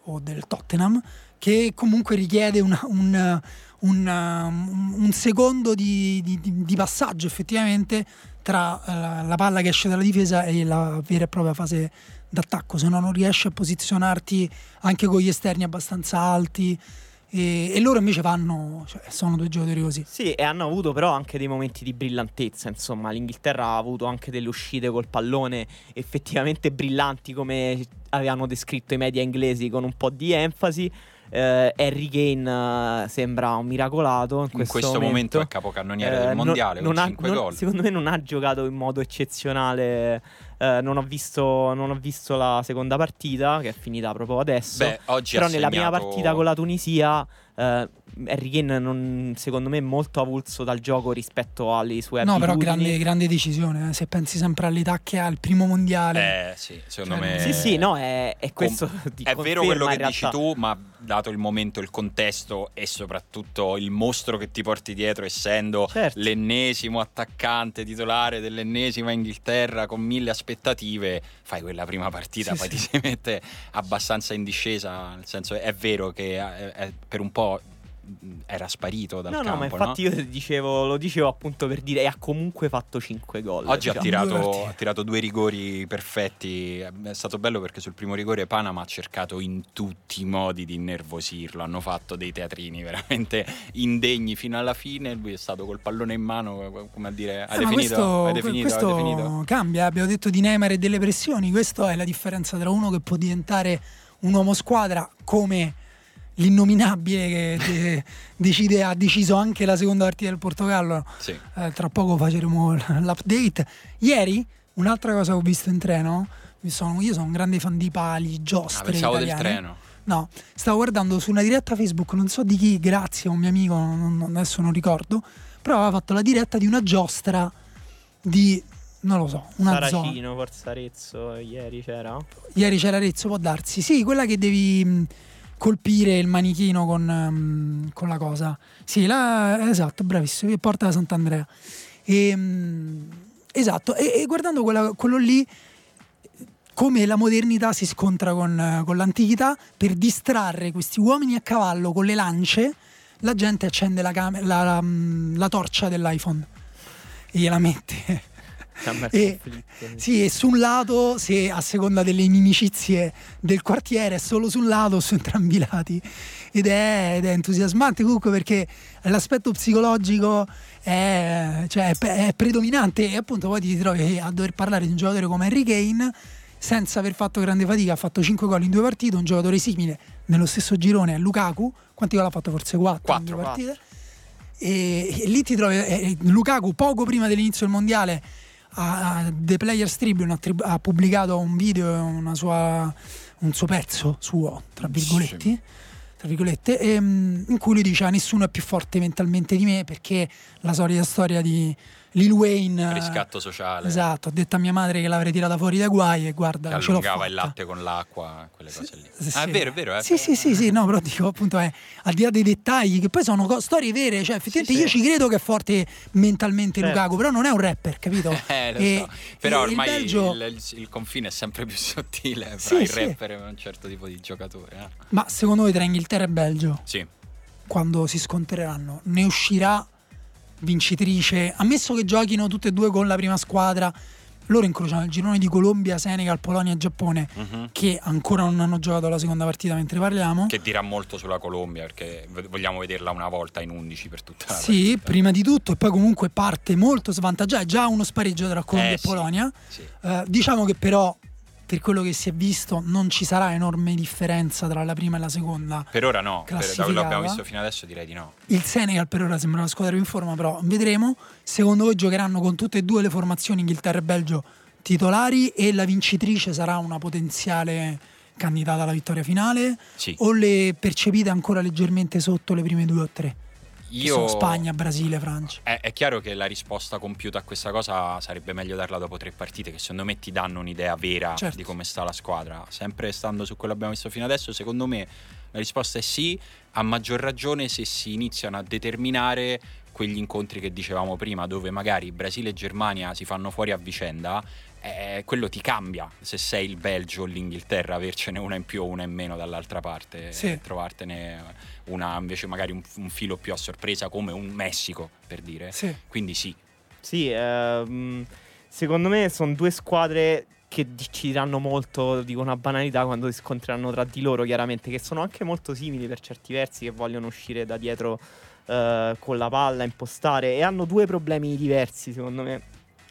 o del Tottenham, che comunque richiede una, un, un, un, secondo di, di, di, passaggio effettivamente tra uh, la palla che esce dalla difesa e la vera e propria fase d'attacco, se no non riesci a posizionarti anche con gli esterni abbastanza alti. E, e, loro invece vanno, cioè, sono due giocatori così. Sì, e hanno avuto però anche dei momenti di brillantezza. Insomma, l'Inghilterra ha avuto anche delle uscite col pallone effettivamente brillanti, come avevano descritto i media inglesi, con un po' di enfasi. Uh, Harry Kane uh, sembra un miracolato in, in questo, questo momento. momento è capocannoniere uh, del mondiale non, con non 5 non, gol. Secondo me non ha giocato in modo eccezionale. Non ho, visto, non, ho visto, la seconda partita che è finita proprio adesso. Beh, oggi però nella segnato... prima partita con la Tunisia Harry Kane non, secondo me è molto avulso dal gioco rispetto alle sue no, abitudini. No, però grande, grande decisione. Eh. Se pensi sempre all'età che ha il primo mondiale. Eh, sì, secondo Cioè, me. Sì, sì, no, è, è questo. Com- è vero quello che dici tu, ma dato il momento, il contesto e soprattutto il mostro che ti porti dietro, essendo Certo. l'ennesimo attaccante titolare dell'ennesima Inghilterra con mille aspettative, fai quella prima partita, Sì, poi sì. ti si mette abbastanza in discesa. Nel senso, è vero che è- è- per un po' era sparito dal No, campo. no, ma infatti io dicevo, lo dicevo appunto per dire, e ha comunque fatto 5 gol. Oggi ha diciamo. Due tirato, ha tirato due rigori perfetti. È stato bello perché sul primo rigore Panama ha cercato in tutti i modi di innervosirlo. Hanno fatto dei teatrini [LAUGHS] veramente indegni fino alla fine. Lui è stato col pallone in mano, come a dire: Hai Eh, ma definito? questo, hai definito? questo hai definito? cambia. Abbiamo detto di Neymar e delle pressioni. Questa è la differenza tra uno che può diventare un uomo squadra come l'innominabile che de- decide, ha deciso anche la seconda partita del Portogallo. Sì. Eh, tra poco faremo l'update. Ieri, un'altra cosa che ho visto in treno. sono- io sono un grande fan di pali, Ah, giostre. pensavo del italiane. treno. No, stavo guardando su una diretta Facebook, non so di chi, grazie a un mio amico, non- non- adesso non ricordo, però aveva fatto la diretta di una giostra di, non lo so, una zona. Saracino, forse Arezzo, ieri c'era. Ieri c'era Arezzo, può darsi. Sì, quella che devi mh, colpire il manichino con, mh, con la cosa. Sì, la, esatto, bravissimo, porta da Sant'Andrea. E, mh, esatto, e, e guardando quella- quello lì, come la modernità si scontra con, con l'antichità, per distrarre questi uomini a cavallo con le lance, la gente accende la, cam- la- la- mh, la torcia dell'iPhone e gliela mette. [LAUGHS] E-. Sì, e su un lato, se a seconda delle inimicizie del quartiere, è solo su un lato o su entrambi i lati. Ed è, ed è entusiasmante comunque perché l'aspetto psicologico è, cioè, è- è predominante e appunto poi ti trovi a dover parlare di un giocatore come Harry Kane senza aver fatto grande fatica, ha fatto 5 gol in due partite, un giocatore simile nello stesso girone a Lukaku, quanti gol ha fatto? Forse 4 in Quattro, due quattro. partite. E, e lì ti trovi eh, Lukaku poco prima dell'inizio del mondiale a, The Players Tribune ha, trib- ha pubblicato un video, una sua, un suo pezzo suo, tra virgolette, tra virgolette ehm, in cui lui dice "Ah, nessuno è più forte mentalmente di me perché la solita storia di Lil Wayne eh, Riscatto sociale. esatto, ha detto a mia madre che l'avrei tirata fuori dai guai e guarda Che ce l'ho allungava il fatta. latte con l'acqua, quelle cose lì. Sì, Ah, è sì. vero, è vero. Eh? Sì, sì, sì, sì, no, però dico appunto è al di là dei dettagli, che poi sono co- storie vere, cioè effettivamente Sì, io ci credo che è forte mentalmente Certo. Lukaku, però non è un rapper, capito? [LAUGHS] Eh, lo E- so. Però e il ormai il, Belgio- il- il confine è sempre più [LAUGHS] sottile fra Sì, il sì. rapper e un certo tipo di giocatore. eh. Ma secondo voi tra Inghilterra e Belgio, Sì. quando si scontreranno, ne uscirà vincitrice? Ammesso che giochino tutte e due con la prima squadra, loro incrociano il girone di Colombia, Senegal, Polonia e Giappone, Mhm. che ancora non hanno giocato la seconda partita mentre parliamo. Che dirà molto sulla Colombia perché vogliamo vederla una volta in 11 per tutta la Sì, partita. prima di tutto, e poi comunque parte molto svantaggiata. È già uno spareggio tra Colombia Eh, e sì. Polonia. Sì. Eh, diciamo che però per quello che si è visto non ci sarà enorme differenza tra la prima e la seconda. Per ora no, per, da quello che abbiamo visto fino adesso direi di no. Il Senegal per ora sembra una squadra più in forma, però vedremo. Secondo voi giocheranno con tutte e due le formazioni Inghilterra e Belgio titolari e la vincitrice sarà una potenziale candidata alla vittoria finale? Sì. O le percepite ancora leggermente sotto le prime due o tre? Io sono Spagna, Brasile, Francia. È, è chiaro che la risposta compiuta a questa cosa sarebbe meglio darla dopo tre partite, che secondo me ti danno un'idea vera Certo. di come sta la squadra. Sempre stando su quello che abbiamo visto fino adesso, secondo me la risposta è sì, a maggior ragione se si iniziano a determinare quegli incontri che dicevamo prima, dove magari Brasile e Germania si fanno fuori a vicenda. eh, quello ti cambia se sei il Belgio o l'Inghilterra, avercene una in più o una in meno dall'altra parte, Sì. e trovartene una invece magari un, un filo più a sorpresa come un Messico per dire. Sì. Quindi sì, Sì, ehm, secondo me sono due squadre che ci diranno molto, dico una banalità, quando si scontreranno tra di loro, chiaramente, che sono anche molto simili per certi versi, che vogliono uscire da dietro eh, con la palla, impostare, e hanno due problemi diversi, secondo me.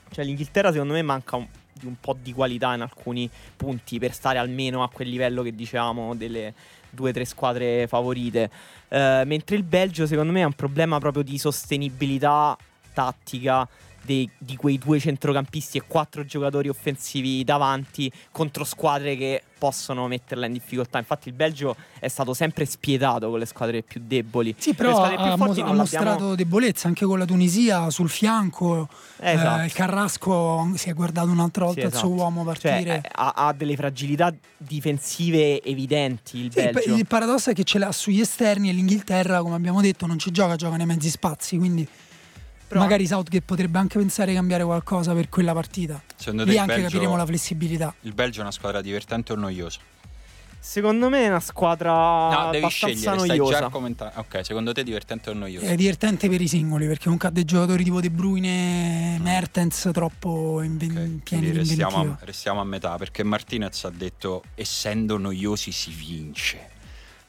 Cioè, l'Inghilterra, secondo me, manca un, di un po' di qualità in alcuni punti per stare almeno a quel livello che dicevamo delle due o tre squadre favorite. Eh, mentre il Belgio, secondo me, ha un problema proprio di sostenibilità tattica dei- di quei due centrocampisti e quattro giocatori offensivi davanti contro squadre che possono metterla in difficoltà. Infatti, il Belgio è stato sempre spietato con le squadre più deboli. Sì, però squadre più ha, forti mo- non ha mostrato debolezza anche con la Tunisia sul fianco. Eh, esatto. Eh, il Carrasco si è guardato un'altra volta Sì, il suo esatto. uomo Cioè, partire. eh, ha, ha delle fragilità difensive evidenti il Sì, Belgio. il paradosso è che ce l'ha sugli esterni e l'Inghilterra, come abbiamo detto, non ci gioca, gioca nei mezzi spazi, quindi Però- magari Southgate potrebbe anche pensare di cambiare qualcosa per quella partita. secondo te Lì anche Belgio, capiremo la flessibilità. il Belgio è una squadra divertente o noiosa? Secondo me è una squadra No, devi abbastanza scegliere, stai noiosa. già commentando. Ok, secondo te divertente o noiosa? È divertente per i singoli perché comunque ha dei giocatori tipo De Bruyne, Mertens troppo inven- Ok, pieni restiamo a, restiamo a metà perché Martinez ha detto essendo noiosi si vince.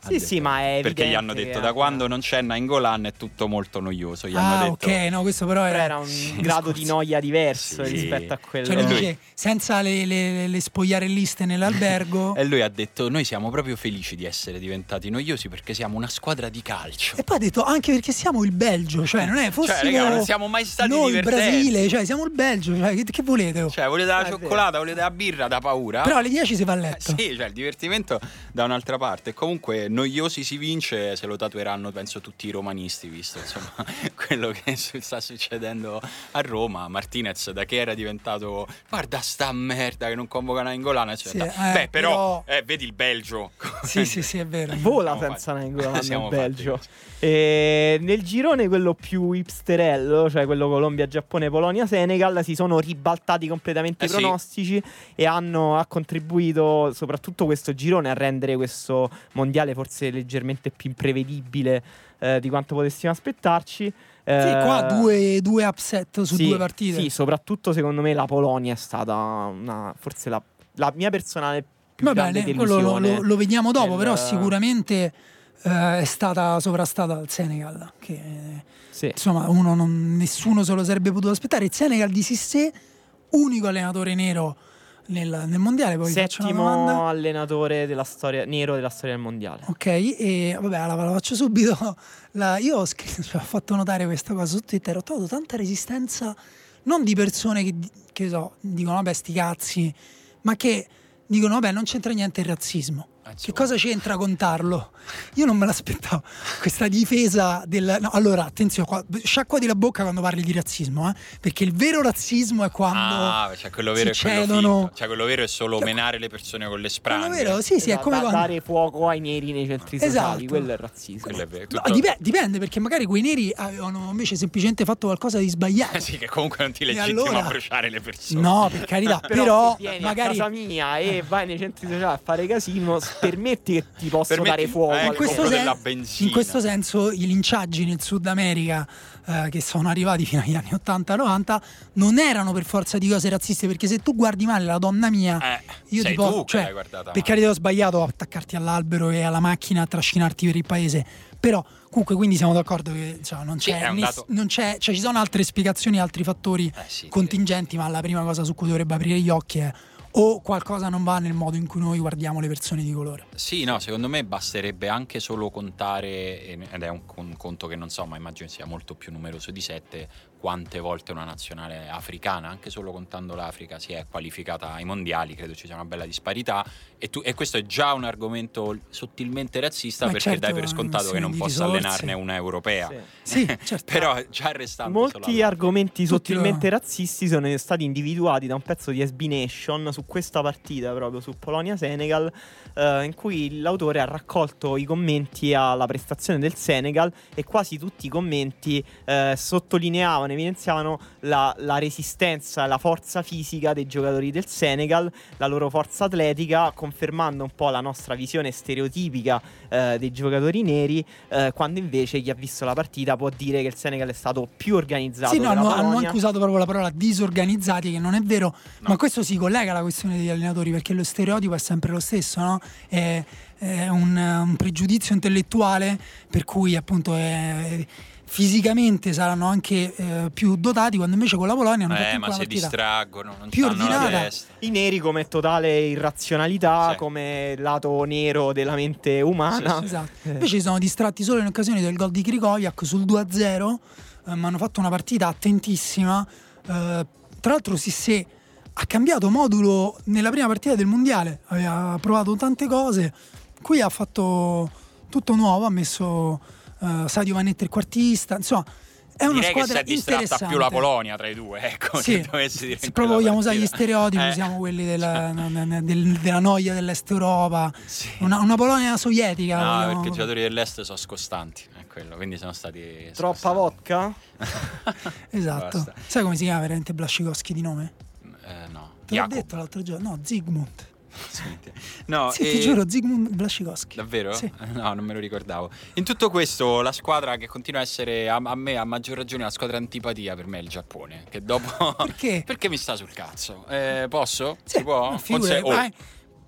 Sì, detto. sì, ma è Perché gli hanno detto da quando non c'è Nainggolan è tutto molto noioso. Gli hanno Ah, detto ok, no, questo però era, era un Sì, grado di scusa. noia diverso Sì. rispetto a quello. Cioè, lui dice, senza le, le, le spogliarelliste nell'albergo. [LAUGHS] E lui ha detto: Noi siamo proprio felici di essere diventati noiosi perché siamo una squadra di calcio. E poi ha detto anche perché siamo il Belgio, cioè non è fossimo raga, non siamo mai stati noi il divertenti. Brasile, cioè siamo il Belgio, cioè, che, che volete? oh? Cioè, volete la vero. cioccolata, volete la birra da paura? Però alle 10 si va a Eh, letto. sì, cioè il divertimento da un'altra parte. Comunque, noiosi si vince, se lo tatueranno, penso tutti i romanisti, visto insomma [LAUGHS] quello che sta succedendo a Roma. Martinez, da che era diventato, guarda sta merda che non convoca Nainggolan. Cioè, Sì, eh, Beh, però, però- eh, vedi il Belgio. [LAUGHS] Sì, sì, sì, è vero. [LAUGHS] Vola Siamo senza. Nainggolan fatti Belgio. E nel girone quello più hipsterello, cioè quello Colombia, Giappone, Polonia, Senegal, si sono ribaltati completamente Eh i sì. pronostici e hanno ha contribuito soprattutto questo girone a rendere questo mondiale forse leggermente più imprevedibile eh, di quanto potessimo aspettarci. Sì, Eh, qua due, due upset su sì, due partite. Sì, soprattutto secondo me la Polonia è stata una, forse la, la mia personale più Va grande bene, lo, lo- lo vediamo dopo, del- però sicuramente eh, è stata sovrastata dal Senegal, che Sì. insomma uno non- nessuno se lo sarebbe potuto aspettare. Il Senegal di Sissé, unico allenatore nero nel, nel mondiale, poi. Settimo allenatore della storia, nero della storia del mondiale. Ok, e vabbè, la, la faccio subito. [LAUGHS] La- io ho, scritto- cioè, ho fatto notare questa cosa su Twitter, ho trovato tanta resistenza, non di persone che, che so, dicono vabbè sti cazzi, ma che dicono vabbè non c'entra niente il razzismo. Che Insomma. cosa c'entra contarlo? Io non me l'aspettavo. Questa difesa del... No, allora, attenzione, qua, sciacquati la bocca quando parli di razzismo, eh? perché il vero razzismo è quando... Ah, cioè quello vero è si quello cedono- finto. Cioè quello vero è solo menare le persone con le Quello spranghe. vero? Sì, sì, è Da- come quando... dare fuoco ai neri nei centri sociali, Esatto. quello è razzismo. Quello è vero. No, tutto- dipende, dipende, perché magari quei neri avevano invece semplicemente fatto qualcosa di sbagliato. Eh [LAUGHS] sì, che comunque non ti legittima allora- a bruciare le persone. No, per carità, [LAUGHS] Però, però, magari a casa mia e vai nei centri sociali a fare casino, [LAUGHS] permetti che ti posso Permetti- dare fuoco. eh, al in questo, sen- della benzina. in questo senso i linciaggi nel Sud America eh, che sono arrivati fino agli anni 80-90 non erano per forza di cose razziste perché se tu guardi male la donna mia Eh, io ti posso cioè, per carità ho sbagliato a attaccarti all'albero e alla macchina a trascinarti per il paese però comunque quindi siamo d'accordo che insomma, non Sì, c'è, un ness- non c'è cioè ci sono altre spiegazioni altri fattori Eh sì, contingenti ma la prima cosa su cui dovrebbe aprire gli occhi è o qualcosa non va nel modo in cui noi guardiamo le persone di colore. Sì, no, secondo me basterebbe anche solo contare, ed è un, un conto che non so, ma immagino sia molto più numeroso di sette, quante volte una nazionale africana, anche solo contando l'Africa, si è qualificata ai mondiali, credo ci sia una bella disparità e, tu, e questo è già un argomento sottilmente razzista Ma perché certo, dai per scontato che non possa risorse. allenarne una europea. Sì. [LAUGHS] Sì, certo. Però già restando Molti solo argomenti Tutti sottilmente lo- razzisti sono stati individuati da un pezzo di SB Nation su questa partita, proprio su Polonia-Senegal, eh, in cui l'autore ha raccolto i commenti alla prestazione del Senegal e quasi tutti i commenti eh, sottolineavano, evidenziavano la, la resistenza, la forza fisica dei giocatori del Senegal, la loro forza atletica, confermando un po' la nostra visione stereotipica eh, dei giocatori neri, eh, quando invece chi ha visto la partita può dire che il Senegal è stato più organizzato. Sì, no, hanno, hanno anche usato proprio la parola disorganizzati, che non è vero, ma questo si collega alla questione degli allenatori, perché lo stereotipo è sempre lo stesso, no? È, è un, un pregiudizio intellettuale per cui appunto è- fisicamente saranno anche eh, più dotati, quando invece con la Polonia hanno Eh, ma si distraggono, non più ordinata. I neri come totale irrazionalità, Sì. come lato nero della mente umana. Sì, sì. Esatto. Eh. Invece si sono distratti solo in occasione del gol di Krikoviak sul 2-0. eh, ma hanno fatto una partita attentissima. eh, tra l'altro, Sissé ha cambiato modulo nella prima partita del mondiale. Aveva provato tante cose. Qui ha fatto tutto nuovo. Ha messo eh, Sadio Vanetti il quartista. Insomma, è una Direi che si squadra è distratta interessante. più la Polonia tra i due, ecco. Sì, se proprio vogliamo usare gli stereotipi, Eh, siamo quelli della, del- della noia dell'est Europa, sì. una, una Polonia sovietica. No, vogliamo- perché i giocatori dell'est sono scostanti, è quello, quindi sono stati Troppa scostanti. vodka? [LAUGHS] Esatto. Basta. Sai come si chiama veramente Blascikowski di nome? Te l'ho detto l'altro giorno. No, Zygmunt. Senti. No, [LAUGHS] sì, e- ti giuro, Zygmunt Blascikowski. Davvero? Sì. [LAUGHS] No, non me lo ricordavo. In tutto questo, la squadra che continua a essere a, a me, a maggior ragione, la squadra antipatia per me è il Giappone. Che dopo. [LAUGHS] Perché? Perché mi sta sul cazzo? Eh, posso? Sì, si può? ma figurati, Forse- oh.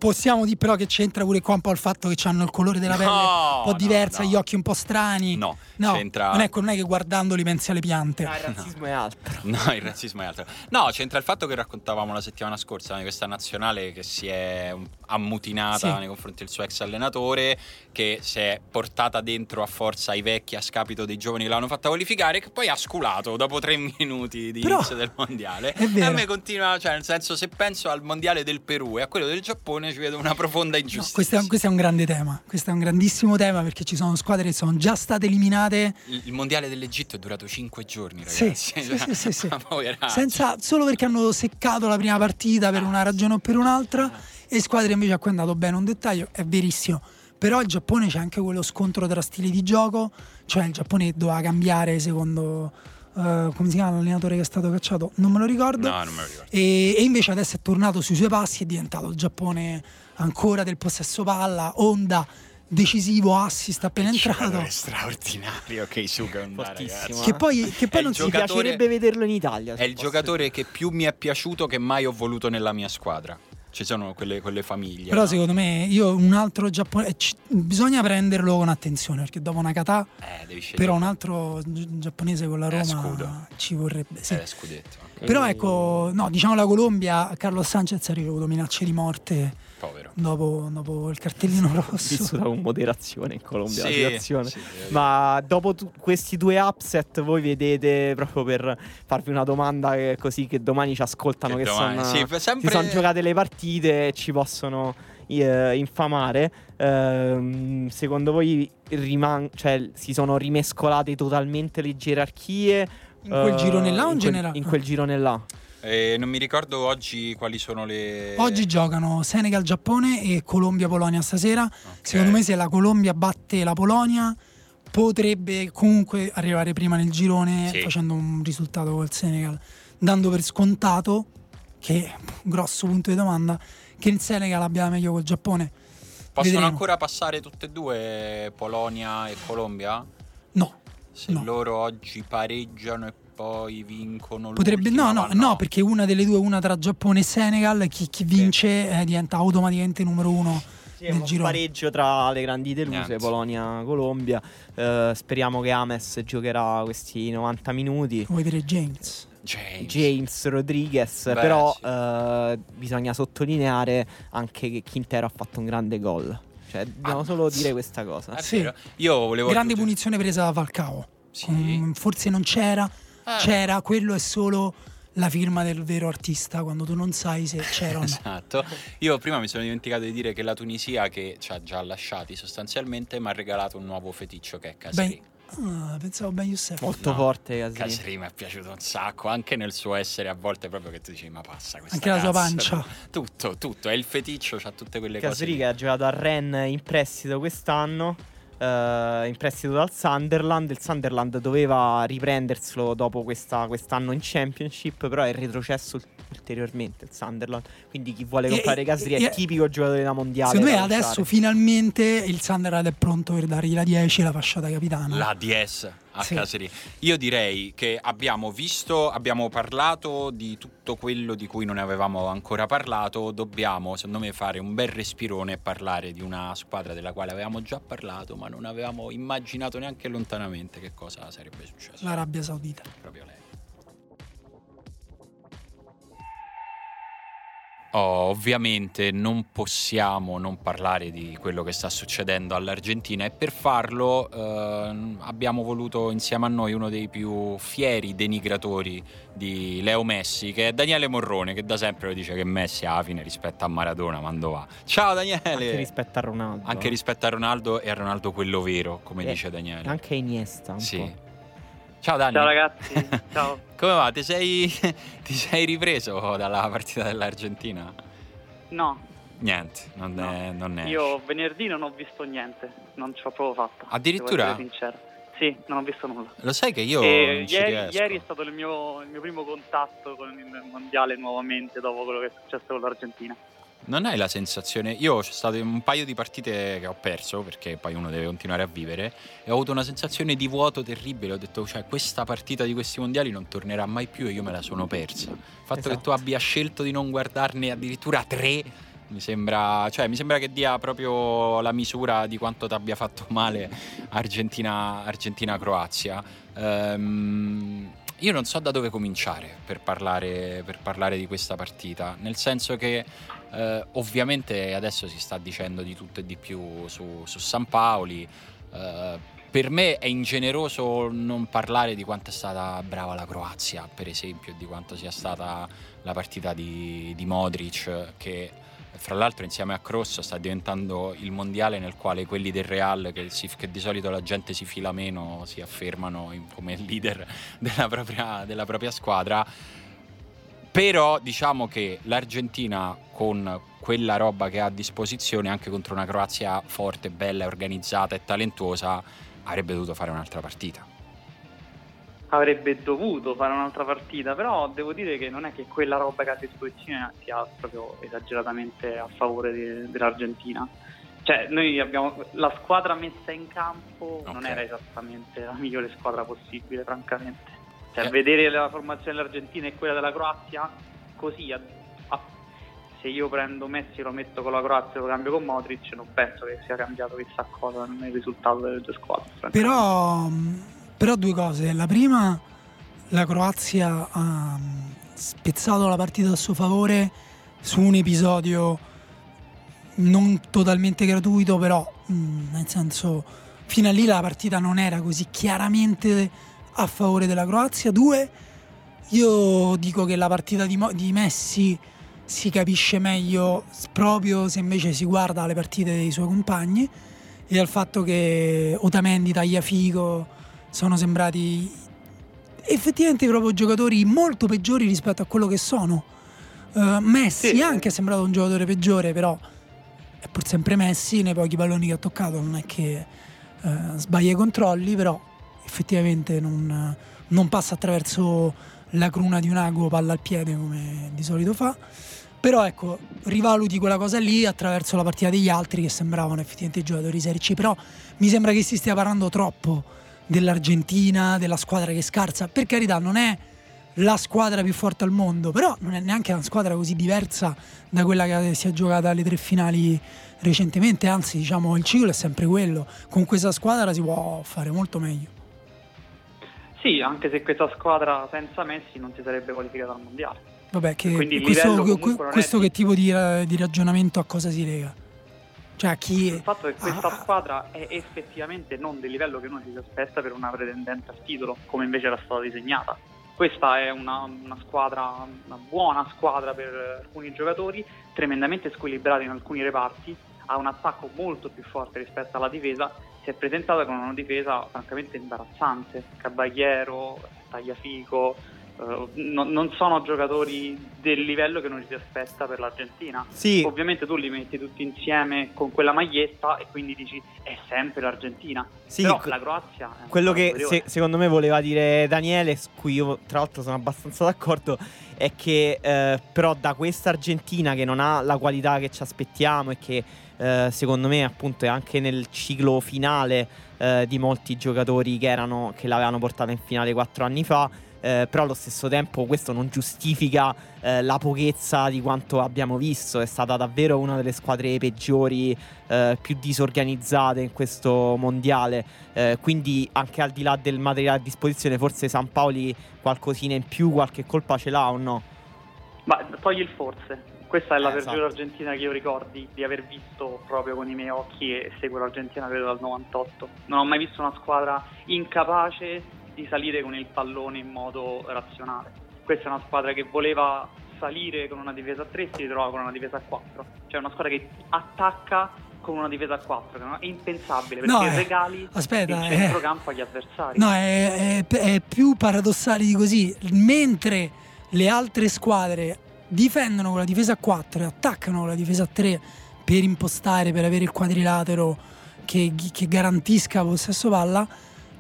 Possiamo dire però che c'entra pure qua un po' il fatto che hanno il colore della pelle No, un po' no, diversa, no. gli occhi un po' strani. No, no c'entra- non, è, non è che guardandoli pensi alle piante. Ah, il razzismo è altro. No, il razzismo è altro. No, c'entra il fatto che raccontavamo la settimana scorsa di questa nazionale che si è ammutinata Sì. nei confronti del suo ex allenatore, che si è portata dentro a forza i vecchi a scapito dei giovani che l'hanno fatta qualificare, che poi ha sculato dopo tre [LAUGHS] minuti di Però, inizio del mondiale. è vero. E a me continua, cioè, nel senso, se penso al mondiale del Perù e a quello del Giappone, ci vedo una profonda No, ingiustizia. questo, è, questo è un grande tema. Questo è un grandissimo tema perché ci sono squadre che sono già state eliminate Il, il mondiale dell'Egitto è durato cinque giorni, Sì, ragazzi. sì, sì, sì, sì. [LAUGHS] Poveracci. senza, solo perché hanno seccato la prima partita per una ragione o per un'altra e squadre invece a cui è andato bene un dettaglio, è verissimo. Però il Giappone c'è anche quello scontro tra stili di gioco, cioè il Giappone doveva cambiare secondo eh, come si chiama l'allenatore che è stato cacciato, non me lo ricordo. No, non me lo ricordo. E, e invece adesso è tornato sui suoi passi, è diventato il Giappone ancora del possesso palla, onda, decisivo, assist appena entrato. Giocatore straordinario Keisuke Honda, Fortissimo, ragazzi. Che poi, che poi È non il si piacerebbe vederlo in Italia. È il giocatore che più mi è piaciuto che mai ho voluto nella mia squadra. Ci sono quelle, quelle famiglie. Però no? secondo me io un altro giapponese bisogna prenderlo con attenzione perché dopo Nakata Eh, devi scegliere. però un altro gi- giapponese con la Eh, Roma ci vorrebbe sì. Eh. Però ecco, no, diciamo la Colombia, Carlos Sanchez ha ricevuto minacce di morte Povero. Dopo, dopo il cartellino rosso. vissuta con moderazione in Colombia la Sì, situazione. sì, eh, Ma dopo tu- questi due upset voi vedete proprio per farvi una domanda che- così che domani ci ascoltano Che che, domani- son- sì, si sempre- sono giocate le partite e ci possono eh, infamare. Ehm, secondo voi riman- cioè, si sono rimescolate totalmente le gerarchie? In quel eh, girone là o in in quel- generale? In quel girone là. Eh, non mi ricordo oggi quali sono le. Oggi giocano Senegal-Giappone e Colombia-Polonia stasera. Secondo me se la Colombia batte la Polonia potrebbe comunque arrivare prima nel girone Sì. facendo un risultato col Senegal, dando per scontato che grosso punto di domanda che il Senegal abbia meglio col Giappone. Possono vedremo. ancora passare tutte e due, Polonia e Colombia? No, Se No. loro oggi pareggiano e poi vincono potrebbe no, no, no, perché una delle due, una tra Giappone e Senegal, chi, chi vince eh, diventa automaticamente numero uno Sì, uno girone. spareggio tra le grandi deluse. Polonia-Colombia. Eh, speriamo che Ames giocherà questi 90 minuti. Vuoi vedere James? James. James Rodriguez, Beh, però sì. eh, bisogna sottolineare anche che Quintero ha fatto un grande gol. Cioè, dobbiamo Ah, solo sì. dire questa cosa. È Sì. vero. Io volevo Grande aggiungere- punizione presa da Falcao. Sì. Mm, forse non c'era, Ah. c'era, quello è solo la firma del vero artista quando tu non sai se c'era o no. [LAUGHS] Esatto. Io prima mi sono dimenticato di dire che la Tunisia, che ci ha già lasciati sostanzialmente, mi ha regalato un nuovo feticcio che è Casri. Beh, Ah, pensavo Ben Youssef. Molto No, forte Casri. Casri mi è piaciuto un sacco, anche nel suo essere a volte proprio che tu dici ma passa questa Anche la sua cazzo". pancia. Tutto, tutto, è il feticcio, c'ha tutte quelle cose. Casri che ha giocato a Rennes in prestito quest'anno, eh, in prestito dal Sunderland. Il Sunderland doveva riprenderselo dopo questa- quest'anno in Championship, però è retrocesso ul- ulteriormente il Sunderland. Quindi chi vuole E- comprare Casri e- è tipico giocatore da mondiale. Secondo me adesso lanciare. finalmente il Sunderland è pronto per dargli la 10 e la fasciata capitana. La DS a Sì. Casri. Io direi che abbiamo visto, abbiamo parlato di tutto quello di cui non avevamo ancora parlato. Dobbiamo, secondo me, fare un bel respirone e parlare di una squadra della quale avevamo già parlato, ma non avevamo immaginato neanche lontanamente che cosa sarebbe successo. L'Arabia Saudita. Proprio lei. Oh, ovviamente non possiamo non parlare di quello che sta succedendo all'Argentina e per farlo ehm, abbiamo voluto insieme a noi uno dei più fieri denigratori di Leo Messi, che è Daniele Morrone, che da sempre lo dice che Messi alla fine rispetto a Maradona quando va. Ciao Daniele! Anche rispetto a Ronaldo. Anche rispetto a Ronaldo e a Ronaldo quello vero, come Eh, dice Daniele. Anche Iniesta. Un Sì. po'. Ciao Dani. Ciao ragazzi, ciao. [LAUGHS] Come va? Ti sei, [LAUGHS] ti sei ripreso dalla partita dell'Argentina? No, Niente, non No. è. Non è. io venerdì non ho visto niente, non ci ho proprio fatto. Addirittura? Sì, non ho visto nulla. Lo sai che io E ieri, ieri è stato il mio, il mio primo contatto con il mondiale nuovamente dopo quello che è successo con l'Argentina. Non hai la sensazione. Io c'è stato un paio di partite che ho perso perché poi uno deve continuare a vivere e ho avuto una sensazione di vuoto terribile. Ho detto, cioè, questa partita di questi mondiali non tornerà mai più e io me la sono persa. Il fatto che Esatto. tu abbia scelto di non guardarne addirittura tre. Mi sembra, cioè, mi sembra che dia proprio la misura di quanto ti abbia fatto male Argentina- Argentina-Croazia. Ehm, io non so da dove cominciare per parlare, per parlare di questa partita, nel senso che eh, ovviamente adesso si sta dicendo di tutto e di più su, su San Paoli. eh, per me è ingeneroso non parlare di quanto è stata brava la Croazia, per esempio, di quanto sia stata la partita di, di Modric, che fra l'altro insieme a Kroos sta diventando il mondiale nel quale quelli del Real, che, si- che di solito la gente si fila meno, si affermano in- come leader [LAUGHS] della propria, della propria squadra. Però diciamo che l'Argentina con quella roba che ha a disposizione anche contro una Croazia forte, bella, organizzata e talentuosa avrebbe dovuto fare un'altra partita. Avrebbe dovuto fare un'altra partita, però devo dire che non è che quella roba che ha a disposizione sia proprio esageratamente a favore de- dell'Argentina. Cioè, noi abbiamo la squadra messa in campo non Ok. era esattamente la migliore squadra possibile, francamente. Cioè, Eh. vedere la formazione dell'Argentina e quella della Croazia così a- a- se io prendo Messi e lo metto con la Croazia e lo cambio con Modric, non penso che sia cambiato chissà cosa nel risultato delle due squadre. Però, però due cose. La prima, la Croazia ha mh, spezzato la partita a suo favore su un episodio non totalmente gratuito, però mh, nel senso fino a lì la partita non era così chiaramente a favore della Croazia. Due, io dico che la partita di, Mo- di Messi si capisce meglio proprio se invece si guarda le partite dei suoi compagni e al fatto che Otamendi, Tagliafico sono sembrati effettivamente proprio giocatori molto peggiori rispetto a quello che sono. Eh, Messi Sì. anche è sembrato un giocatore peggiore, però è pur sempre Messi nei pochi palloni che ha toccato, non è che eh, sbaglia i controlli, però effettivamente non, non passa attraverso la cruna di un ago palla al piede come di solito fa. Però ecco, rivaluti quella cosa lì attraverso la partita degli altri che sembravano effettivamente giocatori Serie C, però mi sembra che si stia parlando troppo dell'Argentina, della squadra che scarsa. Per carità, non è la squadra più forte al mondo, però non è neanche una squadra così diversa da quella che si è giocata alle tre finali recentemente, anzi diciamo il ciclo è sempre quello, con questa squadra si può fare molto meglio. Sì, anche se questa squadra senza Messi non si sarebbe qualificata al mondiale. Vabbè, che questo, questo che tipo di, di ragionamento a cosa si lega? Cioè, chi... Il fatto che questa Ah. squadra è effettivamente non del livello che uno si aspetta per una pretendenza al titolo, come invece era stata disegnata. Questa è una, una squadra, una buona squadra per alcuni giocatori, tremendamente squilibrata in alcuni reparti, ha un attacco molto più forte rispetto alla difesa, si è presentata con una difesa francamente imbarazzante. Caballero, Tagliafico, eh, non, non sono giocatori del livello che non si aspetta per l'Argentina. Sì, Ovviamente tu li metti tutti insieme con quella maglietta e quindi dici è sempre l'Argentina. sì, Però la Croazia è quello che se- secondo me voleva dire Daniele, su cui io tra l'altro sono abbastanza d'accordo, è che eh, però da questa Argentina che non ha la qualità che ci aspettiamo e che eh, secondo me appunto è anche nel ciclo finale eh, di molti giocatori che, erano, che l'avevano portata in finale quattro anni fa, eh, però allo stesso tempo questo non giustifica eh, la pochezza di quanto abbiamo visto, è stata davvero una delle squadre peggiori, eh, più disorganizzate in questo mondiale, eh, quindi anche al di là del materiale a disposizione forse San Paoli qualcosina in più, qualche colpa ce l'ha o no? Ma togli il forse. Questa è la Eh, peggiore esatto. Argentina che io ricordi di aver visto proprio con i miei occhi e seguo l'Argentina credo dal 98. Non ho mai visto una squadra incapace di salire con il pallone in modo razionale. Questa è una squadra che voleva salire con una difesa a 3 si ritrova con una difesa a 4. Cioè una squadra che attacca con una difesa a 4, che è impensabile perché No, eh, regali aspetta, il eh. centrocampo agli avversari. No, è, è- è più paradossale di così. Mentre le altre squadre difendono con la difesa a 4 e attaccano con la difesa a 3 per impostare, per avere il quadrilatero che, che garantisca possesso palla,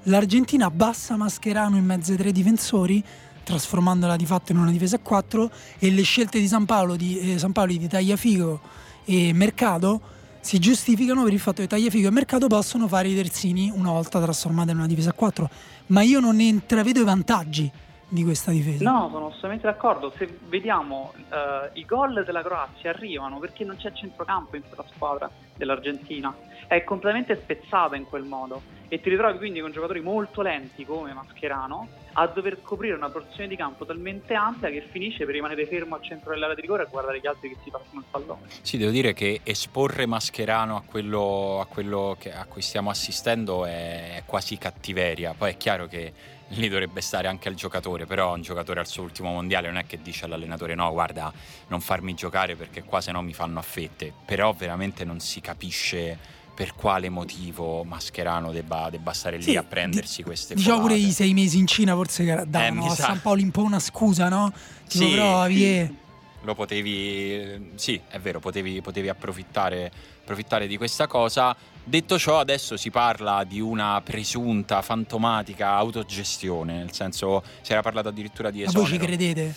l'Argentina abbassa Mascherano in mezzo ai tre difensori, trasformandola di fatto in una difesa a 4 e le scelte di San Paolo di, eh, San Paoli di Tagliafico e Mercato si giustificano per il fatto che Tagliafico e Mercato possono fare i terzini una volta trasformata in una difesa a 4 ma io non ne intravedo i vantaggi di questa difesa No, sono assolutamente d'accordo. Se vediamo eh, i gol della Croazia arrivano perché non c'è centrocampo in quella squadra dell'Argentina. È completamente spezzata in quel modo e ti ritrovi quindi con giocatori molto lenti come Mascherano a dover coprire una porzione di campo talmente ampia che finisce per rimanere fermo al centro dell'area di rigore e guardare gli altri che si passano il pallone. Sì, devo dire che esporre Mascherano a quello, a quello che- a cui stiamo assistendo è quasi cattiveria. Poi è chiaro che lì dovrebbe stare anche il giocatore, però un giocatore al suo ultimo mondiale non è che dice all'allenatore no, guarda, non farmi giocare perché qua se no mi fanno a fette. Però veramente non si capisce per quale motivo Mascherano debba, debba stare lì Sì, a prendersi di- queste diciamo pure i sei mesi in Cina forse davano mi a sa. San Paolo un po' una scusa no? tipo Sì. provi e lo potevi sì è vero potevi, potevi approfittare, approfittare di questa cosa detto ciò adesso si parla di una presunta fantomatica autogestione nel senso si era parlato addirittura di ma esonero voi ci credete?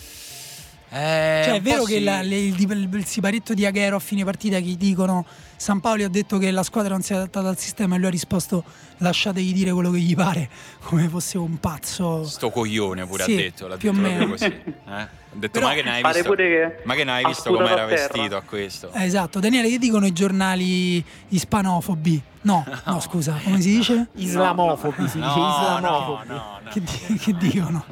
Eh, Cioè, è vero che sì. la- le- il, il- il siparetto di Aghero a fine partita che gli dicono San Paoli ha detto che la squadra non si è adattata al sistema e lui ha risposto lasciategli dire quello che gli pare [LAUGHS] come fosse un pazzo sto coglione pure Sì, ha detto l'ha più o detto proprio meno. così eh? ha detto Però ma che ne hai visto che ma che ne hai ha visto come era vestito a questo Eh, esatto Daniele che dicono i giornali ispanofobi no [LAUGHS] no scusa come si dice? Islamofobi, si dice no, no, islamofobi. no, no. Che, di- che dicono?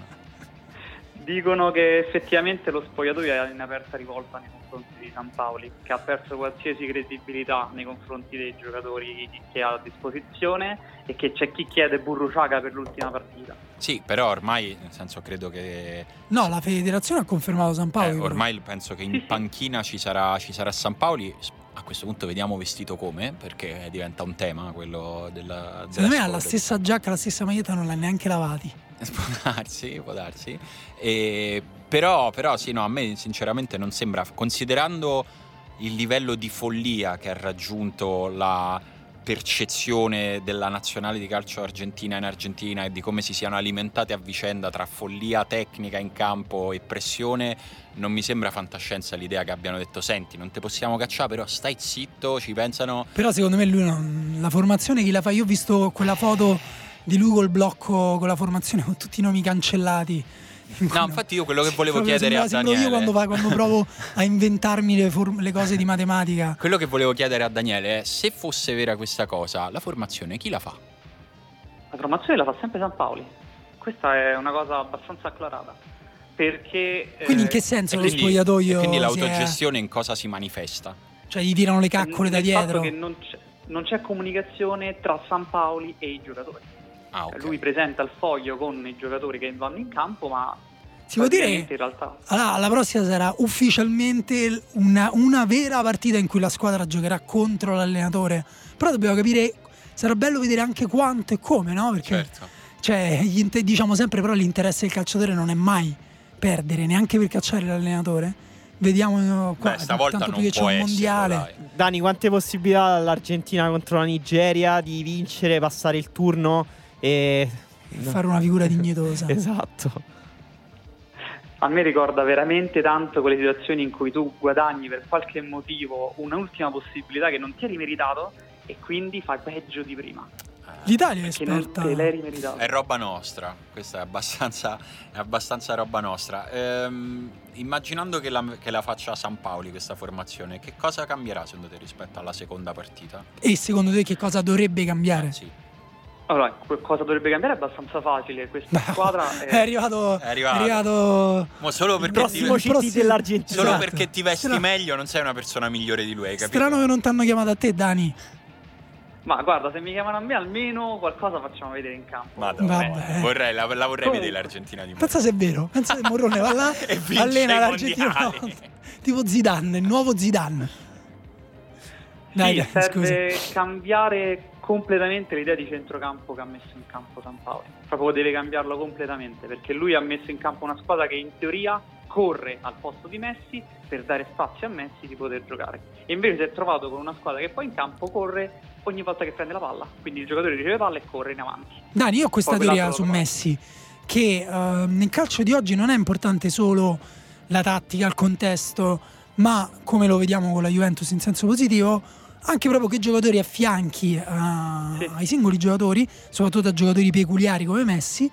Dicono che effettivamente lo spogliatoio è in aperta rivolta nei confronti di San Paoli, che ha perso qualsiasi credibilità nei confronti dei giocatori che ha a disposizione e che c'è chi chiede Burruciaga per l'ultima partita. sì però ormai nel senso credo che No, la federazione ha confermato San Paolo. Eh, ormai penso che in sì. panchina ci sarà, ci sarà San Paoli. A questo punto vediamo vestito come, perché diventa un tema quello della. Secondo me ha la stessa giacca, la stessa maglietta, non l'ha neanche lavati. [LAUGHS] Può darsi, può darsi. E- però, però, sì, no, a me sinceramente non sembra, considerando il livello di follia che ha raggiunto la percezione della nazionale di calcio argentina in Argentina e di come si siano alimentate a vicenda tra follia tecnica in campo e pressione, non mi sembra fantascienza l'idea che abbiano detto senti, non ti possiamo cacciare, però stai zitto, ci pensano... Però secondo me lui non... la formazione chi la fa? Io ho visto quella foto di lui col blocco con la formazione con tutti i nomi cancellati. No, infatti io quello che volevo chiedere a sembra- sembro Daniele... io quando, quando provo a inventarmi le, form- le cose di matematica. Quello che volevo chiedere a Daniele è se fosse vera questa cosa, la formazione chi la fa? La formazione la fa sempre San Paoli. questa è una cosa abbastanza acclarata. Perché. Quindi in eh, che senso E lo quindi- spogliatoio quindi si è- l'autogestione in cosa si manifesta? Cioè gli tirano le caccole da dietro. che non c'è, non c'è comunicazione tra San Paoli e i giocatori. Ah, Cioè, ok. Lui presenta il foglio con i giocatori che vanno in campo, ma Si può dire in realtà Allora, la prossima sarà ufficialmente una, una vera partita in cui la squadra giocherà contro l'allenatore. Però dobbiamo capire, sarà bello vedere anche quanto e come, no? Perché Certo. cioè, gli inter- diciamo sempre, però l'interesse del calciatore non è mai perdere, neanche per cacciare l'allenatore. Vediamo qua, Beh, stavolta tanto non più che c'è un mondiale. dai. Dani, quante possibilità all'Argentina contro la Nigeria di vincere, passare il turno e... Fare una figura dignitosa. [LAUGHS] Esatto. a me ricorda veramente tanto quelle situazioni in cui tu guadagni per qualche motivo un'ultima possibilità che non ti eri meritato e quindi fai peggio di prima. L'Italia è Che non esperta. te l'eri meritato. È roba nostra, questa è abbastanza, è abbastanza roba nostra. Ehm, immaginando che la, che la faccia San Paoli questa formazione, che cosa cambierà secondo te rispetto alla seconda partita? E secondo te che cosa dovrebbe cambiare? Eh, sì. Allora, cosa dovrebbe cambiare è abbastanza facile. Questa squadra [LAUGHS] È è... arrivato. È arrivato. È arrivato Ma solo Il perché, prossimo ti, CT dell'Argentina. solo Esatto. perché ti vesti Strano- meglio non sei una persona migliore di lui, hai capito? Strano che non ti hanno chiamato a te, Dani. Ma guarda, se mi chiamano a me almeno qualcosa facciamo vedere in campo. Madonna, Vabbè. vorrei, la, la vorrei Comunque. vedere l'Argentina di me. Pensa se è vero. Pensa che Morrone va là, [LAUGHS] E vince allena l'Argentina. volta. Tipo Zidane, il nuovo Zidane. Dai, sì, dai, scusa. serve cambiare completamente l'idea di centrocampo che ha messo in campo San Paolo. Proprio deve cambiarlo completamente perché lui ha messo in campo una squadra che in teoria corre al posto di Messi per dare spazio a Messi di poter giocare. E invece si è trovato con una squadra che poi in campo corre ogni volta che prende la palla. Quindi il giocatore riceve palla e corre in avanti. Dani, io ho questa Poi teoria su. Messi, che eh, nel calcio di oggi non è importante solo la tattica, il contesto, ma come lo vediamo con la Juventus in senso positivo, anche proprio che giocatori affianchi a- Sì. ai singoli giocatori, soprattutto a giocatori peculiari come Messi.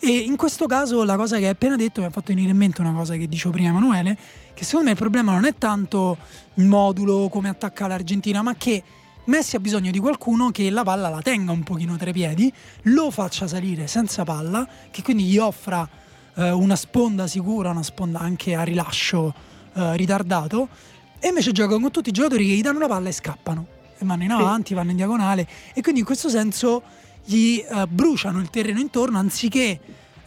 E in questo caso la cosa che hai appena detto mi ha fatto venire in mente una cosa che dicevo prima Emanuele, che secondo me il problema non è tanto il modulo come attacca l'Argentina, ma che Messi ha bisogno di qualcuno che la palla la tenga un pochino tra i piedi, lo faccia salire senza palla, che quindi gli offra eh, una sponda sicura, una sponda anche a rilascio eh, ritardato, e invece gioca con tutti i giocatori che gli danno la palla e scappano, e vanno in Sì. avanti, vanno in diagonale, e quindi in questo senso gli eh, bruciano il terreno intorno anziché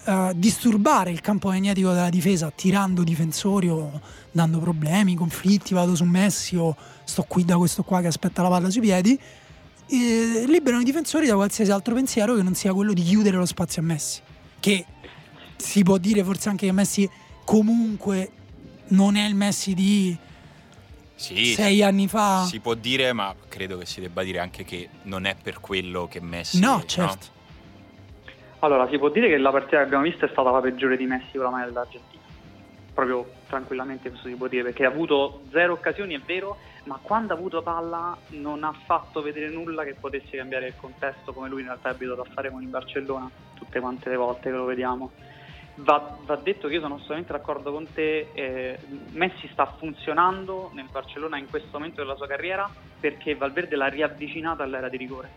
eh, disturbare il campo magnetico della difesa tirando difensori o dando problemi, conflitti, vado su Messi o sto qui da questo qua che aspetta la palla sui piedi, eh, liberano i difensori da qualsiasi altro pensiero che non sia quello di chiudere lo spazio a Messi. Che si può dire forse anche che Messi comunque non è il Messi di Sì, sei anni fa. si può dire, ma credo che si debba dire anche che non è per quello che Messi No, certo. Allora, si può dire che la partita che abbiamo visto è stata la peggiore di Messi con la maglia dell'Argentina. Proprio tranquillamente questo si può dire, perché ha avuto zero occasioni, è vero, ma quando ha avuto palla non ha fatto vedere nulla che potesse cambiare il contesto come lui in realtà è abituato a fare con il Barcellona tutte quante le volte che lo vediamo. Va, va detto che io sono assolutamente d'accordo con te, eh, Messi sta funzionando nel Barcellona in questo momento della sua carriera perché Valverde l'ha riavvicinato all'era di rigore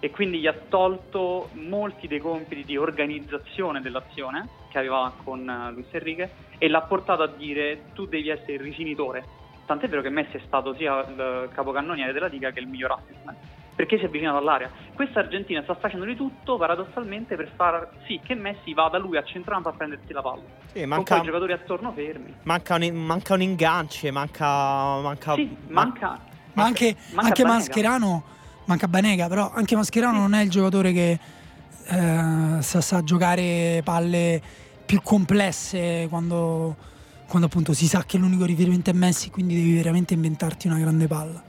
e quindi gli ha tolto molti dei compiti di organizzazione dell'azione che aveva con eh, Luis Enrique e l'ha portato a dire tu devi essere il rifinitore. Tant'è vero che Messi è stato sia il capocannoniere della Liga che il miglior assistant perché si è avvicinato all'area. Questa Argentina sta facendo di tutto paradossalmente per far sì che Messi vada lui a centrocampo a prendersi la palla. Sì, Con manca, poi i giocatori attorno fermi. manca, un, manca un ingancio, manca... manca Sì, manca, Ma anche, manca anche. Mascherano, manca Banega, però anche Mascherano Sì. non è il giocatore che eh, sa, sa giocare palle più complesse quando, quando appunto si sa che l'unico riferimento è Messi, quindi devi veramente inventarti una grande palla.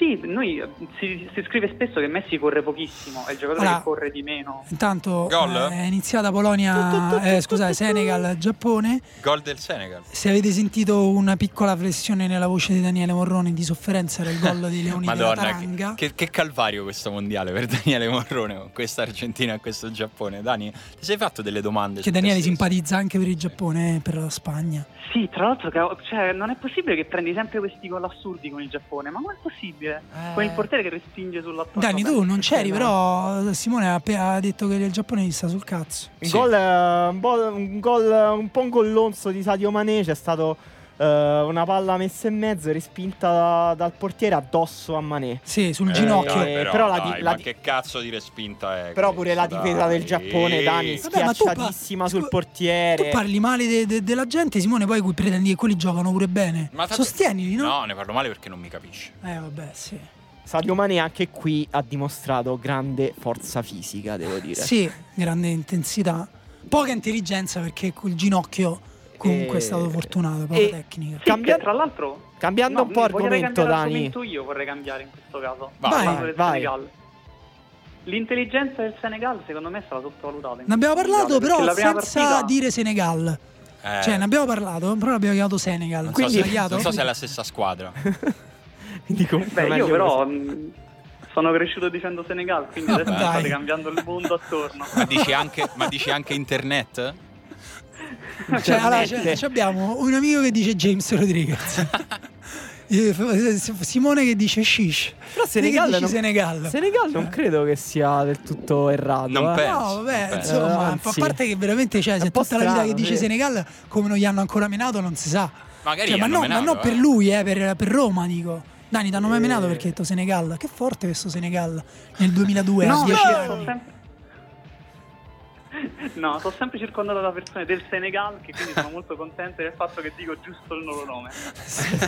Sì, noi eh, si, si scrive spesso che Messi corre pochissimo, è il giocatore Allora, che corre di meno. Intanto Gol? eh, è iniziata Polonia, eh, scusate, Senegal, Giappone. Gol del Senegal. Se avete sentito una piccola flessione nella voce di Daniele Morrone di sofferenza era il gol dei [LAUGHS] Leoni della Madonna, che, che- che calvario questo mondiale per Daniele Morrone con questa Argentina e questo Giappone. Dani, ti sei fatto delle domande? Che Daniele simpatizza anche per il Giappone e per la Spagna. Sì, tra l'altro, cioè, non è possibile che prendi sempre questi gol assurdi con il Giappone, ma non è possibile? Che, con il portiere che respinge sulla Dani, tu non c'eri, però Simone ha detto che il Giappone gli sta sul cazzo. Un, Sì. gol, eh, un, po', un gol, un po' un gollonzo di Sadio Mané. C'è stato eh, una palla messa in mezzo respinta da- dal portiere addosso a Mané. Sì, sul Eh, ginocchio. dai, però, però la dai, di- la ma di- che cazzo di respinta è? Però pure la difesa del dai? Giappone, Dani, Vabbè, schiacciatissima tu- sul portiere. Tu parli male de- de- della gente, Simone, poi qui pretendi che quelli giocano pure bene. Ma Sostienili, no? No, ne parlo male perché non mi capisci. Eh, vabbè, sì. Sadio Mané anche qui ha dimostrato grande forza fisica, devo dire. Sì, grande intensità. Poca intelligenza perché quel ginocchio comunque E- è stato fortunato, poca e- tecnica. Sì, Cambia- tra l'altro Cambiando no, un po' argomento, Dani. argomento io vorrei cambiare in questo caso. Vai. Vai. Senegal. L'intelligenza del Senegal secondo me è stata sottovalutata. Ne abbiamo parlato però senza partita- dire Senegal. Eh, Cioè, ne abbiamo parlato, però l'abbiamo chiamato Senegal. non, Quindi so se, non so se è la stessa squadra. [LAUGHS] Comunque Beh, io però così. mh, sono cresciuto dicendo Senegal, quindi adesso Dai. state cambiando il mondo attorno. ma, dici anche, ma dici anche internet? Cioè, allora, Veramente. cioè, ci abbiamo un amico che dice James Rodriguez. [LAUGHS] Eh, Simone che dice Shish. Però Senegal, non, Senegal. Senegal non credo che sia del tutto errato. Non eh. penso. No, vabbè, non penso. insomma, Eh, a parte che veramente cioè, se tutta la vita che strano, dice sì. Senegal come non gli hanno ancora menato non si sa. Magari Cioè, ma, no, ma non eh. per lui, eh, per, per Roma dico. Dani, ti hanno mai Eh. menato perché hai detto Senegal? Che forte questo Senegal nel 2002 a No, 10 no, anni. No, sono sempre circondato da persone del Senegal che quindi sono molto contente del fatto che dico giusto il loro nome.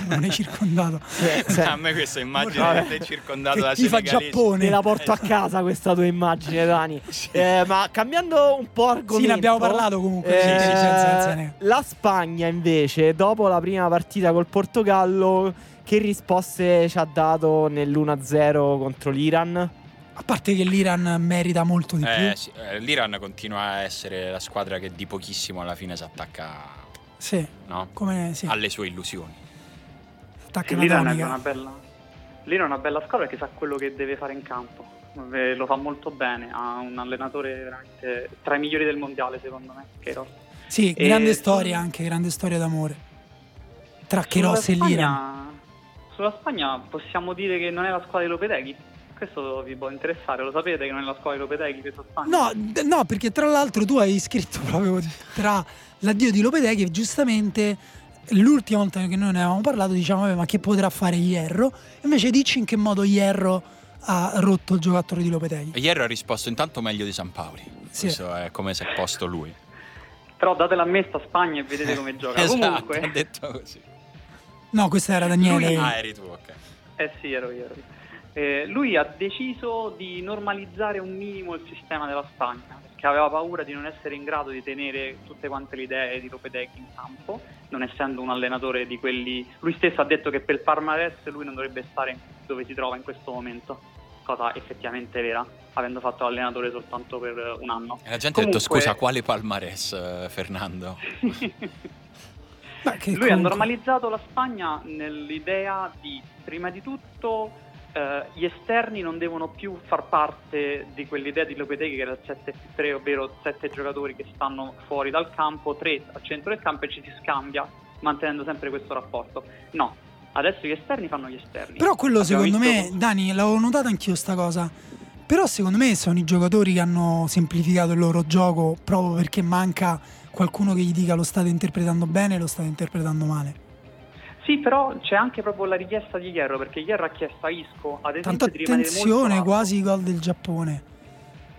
non è circondato. Cioè, se- A me questa immagine Vabbè. di te circondato Che da tifa. Giappone. Te la porto a casa questa tua immagine, Dani. Eh, ma cambiando un po' argomento. Sì, ne abbiamo parlato comunque. eh, Senegal. la Spagna, invece, dopo la prima partita col Portogallo, che risposte ci ha dato nell'1-0 contro l'Iran? A parte che l'Iran merita molto di Eh, più. sì, eh, L'Iran continua a essere la squadra che di pochissimo alla fine si attacca Sì, no? come sì, alle sue illusioni. attacca L'Iran è una bella... L'Iran è una bella squadra che sa quello che deve fare in campo. Eh, Lo fa molto bene, ha un allenatore veramente tra i migliori del mondiale secondo me, Keros. Sì, E grande storia anche, grande storia d'amore. Tra Cheros e l'Iran. Spagna- Sulla Spagna possiamo dire che non è la squadra di Lopeteghi. Questo vi può interessare, lo sapete che non è la squadra di Lopeteghi questa Spagna? No, d- no, perché tra l'altro tu hai scritto [LAUGHS] proprio tra l'addio di Lopeteghi e giustamente l'ultima volta che noi ne avevamo parlato diciamo "Vabbè, ma che potrà fare Hierro? Invece dici in che modo Hierro ha rotto il giocattolo di Lopeteghi. Ieri ha risposto intanto meglio di San Paoli. Sì. Questo è come se è posto lui. Però datela a me sta Spagna e vedete come gioca. [LAUGHS] esatto, Comunque, ha detto così. No, questo era Daniele. Lui- Ah, eri tu, ok. Eh sì, ero io. ero io. Eh, lui ha deciso di normalizzare un minimo il sistema della Spagna perché aveva paura di non essere in grado di tenere tutte quante le idee di Lopetegui in campo, non essendo un allenatore di quelli. Lui stesso ha detto che per il Parmares lui non dovrebbe stare dove si trova in questo momento, cosa effettivamente vera, avendo fatto l'allenatore soltanto per un anno. E la gente ha detto Comunque- scusa, quale palmarès, eh, Fernando? [LAUGHS] Lui ha comunque- normalizzato la Spagna nell'idea di, prima di tutto, eh, gli esterni non devono più far parte di quell'idea di Lopetegui che era il 7-3, ovvero 7 giocatori che stanno fuori dal campo, 3 al centro del campo e ci si scambia mantenendo sempre questo rapporto. No, adesso gli esterni fanno gli esterni. Però quello Abbiamo secondo me, Dani, l'avevo notata anch'io sta cosa. Però secondo me sono i giocatori che hanno semplificato il loro gioco proprio perché manca qualcuno che gli dica lo state interpretando bene, lo state interpretando male. Sì, però c'è anche proprio la richiesta di Hierro, perché Hierro ha chiesto a Isco, ad esempio, Tanto di rimanere molto attenzione, quasi i gol del Giappone.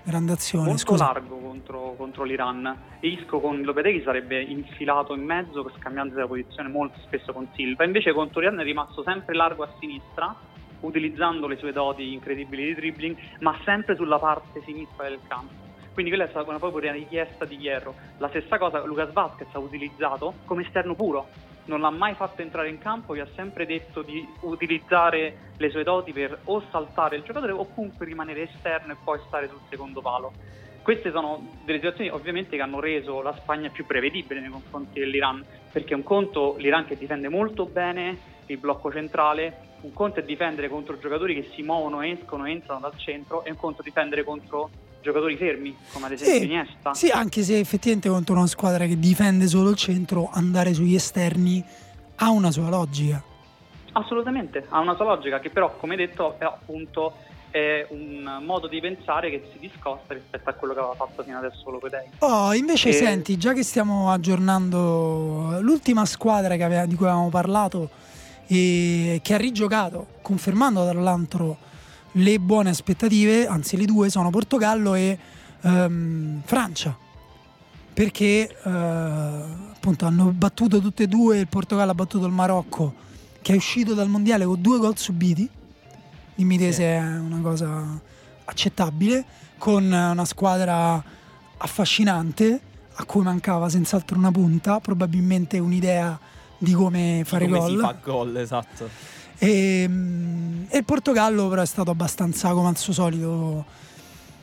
Grande azione, molto scusa. largo contro, contro l'Iran. E Isco con Lopetegui sarebbe infilato in mezzo scambiandosi la posizione molto spesso con Silva. Invece contro l'Iran è rimasto sempre largo a sinistra, utilizzando le sue doti incredibili di dribbling, ma sempre sulla parte sinistra del campo. Quindi quella è stata una proprio una richiesta di Hierro. La stessa cosa Lucas Vazquez ha utilizzato come esterno puro. Non l'ha mai fatto entrare in campo, gli ha sempre detto di utilizzare le sue doti per o saltare il giocatore o comunque rimanere esterno e poi stare sul secondo palo. Queste sono delle situazioni ovviamente che hanno reso la Spagna più prevedibile nei confronti dell'Iran, perché un conto l'Iran che difende molto bene il blocco centrale, un conto è difendere contro giocatori che si muovono, escono, entrano dal centro e un conto è difendere contro giocatori fermi, come ad esempio Sì, Iniesta. sì, anche se effettivamente contro una squadra che difende solo il centro, andare sugli esterni ha una sua logica. Assolutamente, ha una sua logica che però, come detto, è appunto è un modo di pensare che si discosta rispetto a quello che aveva fatto fino adesso Lopetei. Oh, invece E- senti, già che stiamo aggiornando l'ultima squadra aveva- di cui avevamo parlato e che ha rigiocato, confermando tra l'altro le buone aspettative, anzi le due sono Portogallo e ehm, Francia. Perché eh, appunto hanno battuto tutte e due, il Portogallo ha battuto il Marocco che è uscito dal mondiale con due gol subiti. Dimmi te Sì. se è una cosa accettabile, con una squadra affascinante a cui mancava senz'altro una punta, probabilmente un'idea di come fare come gol. si fa gol, esatto. E, mm, e il Portogallo però è stato abbastanza come al suo solito.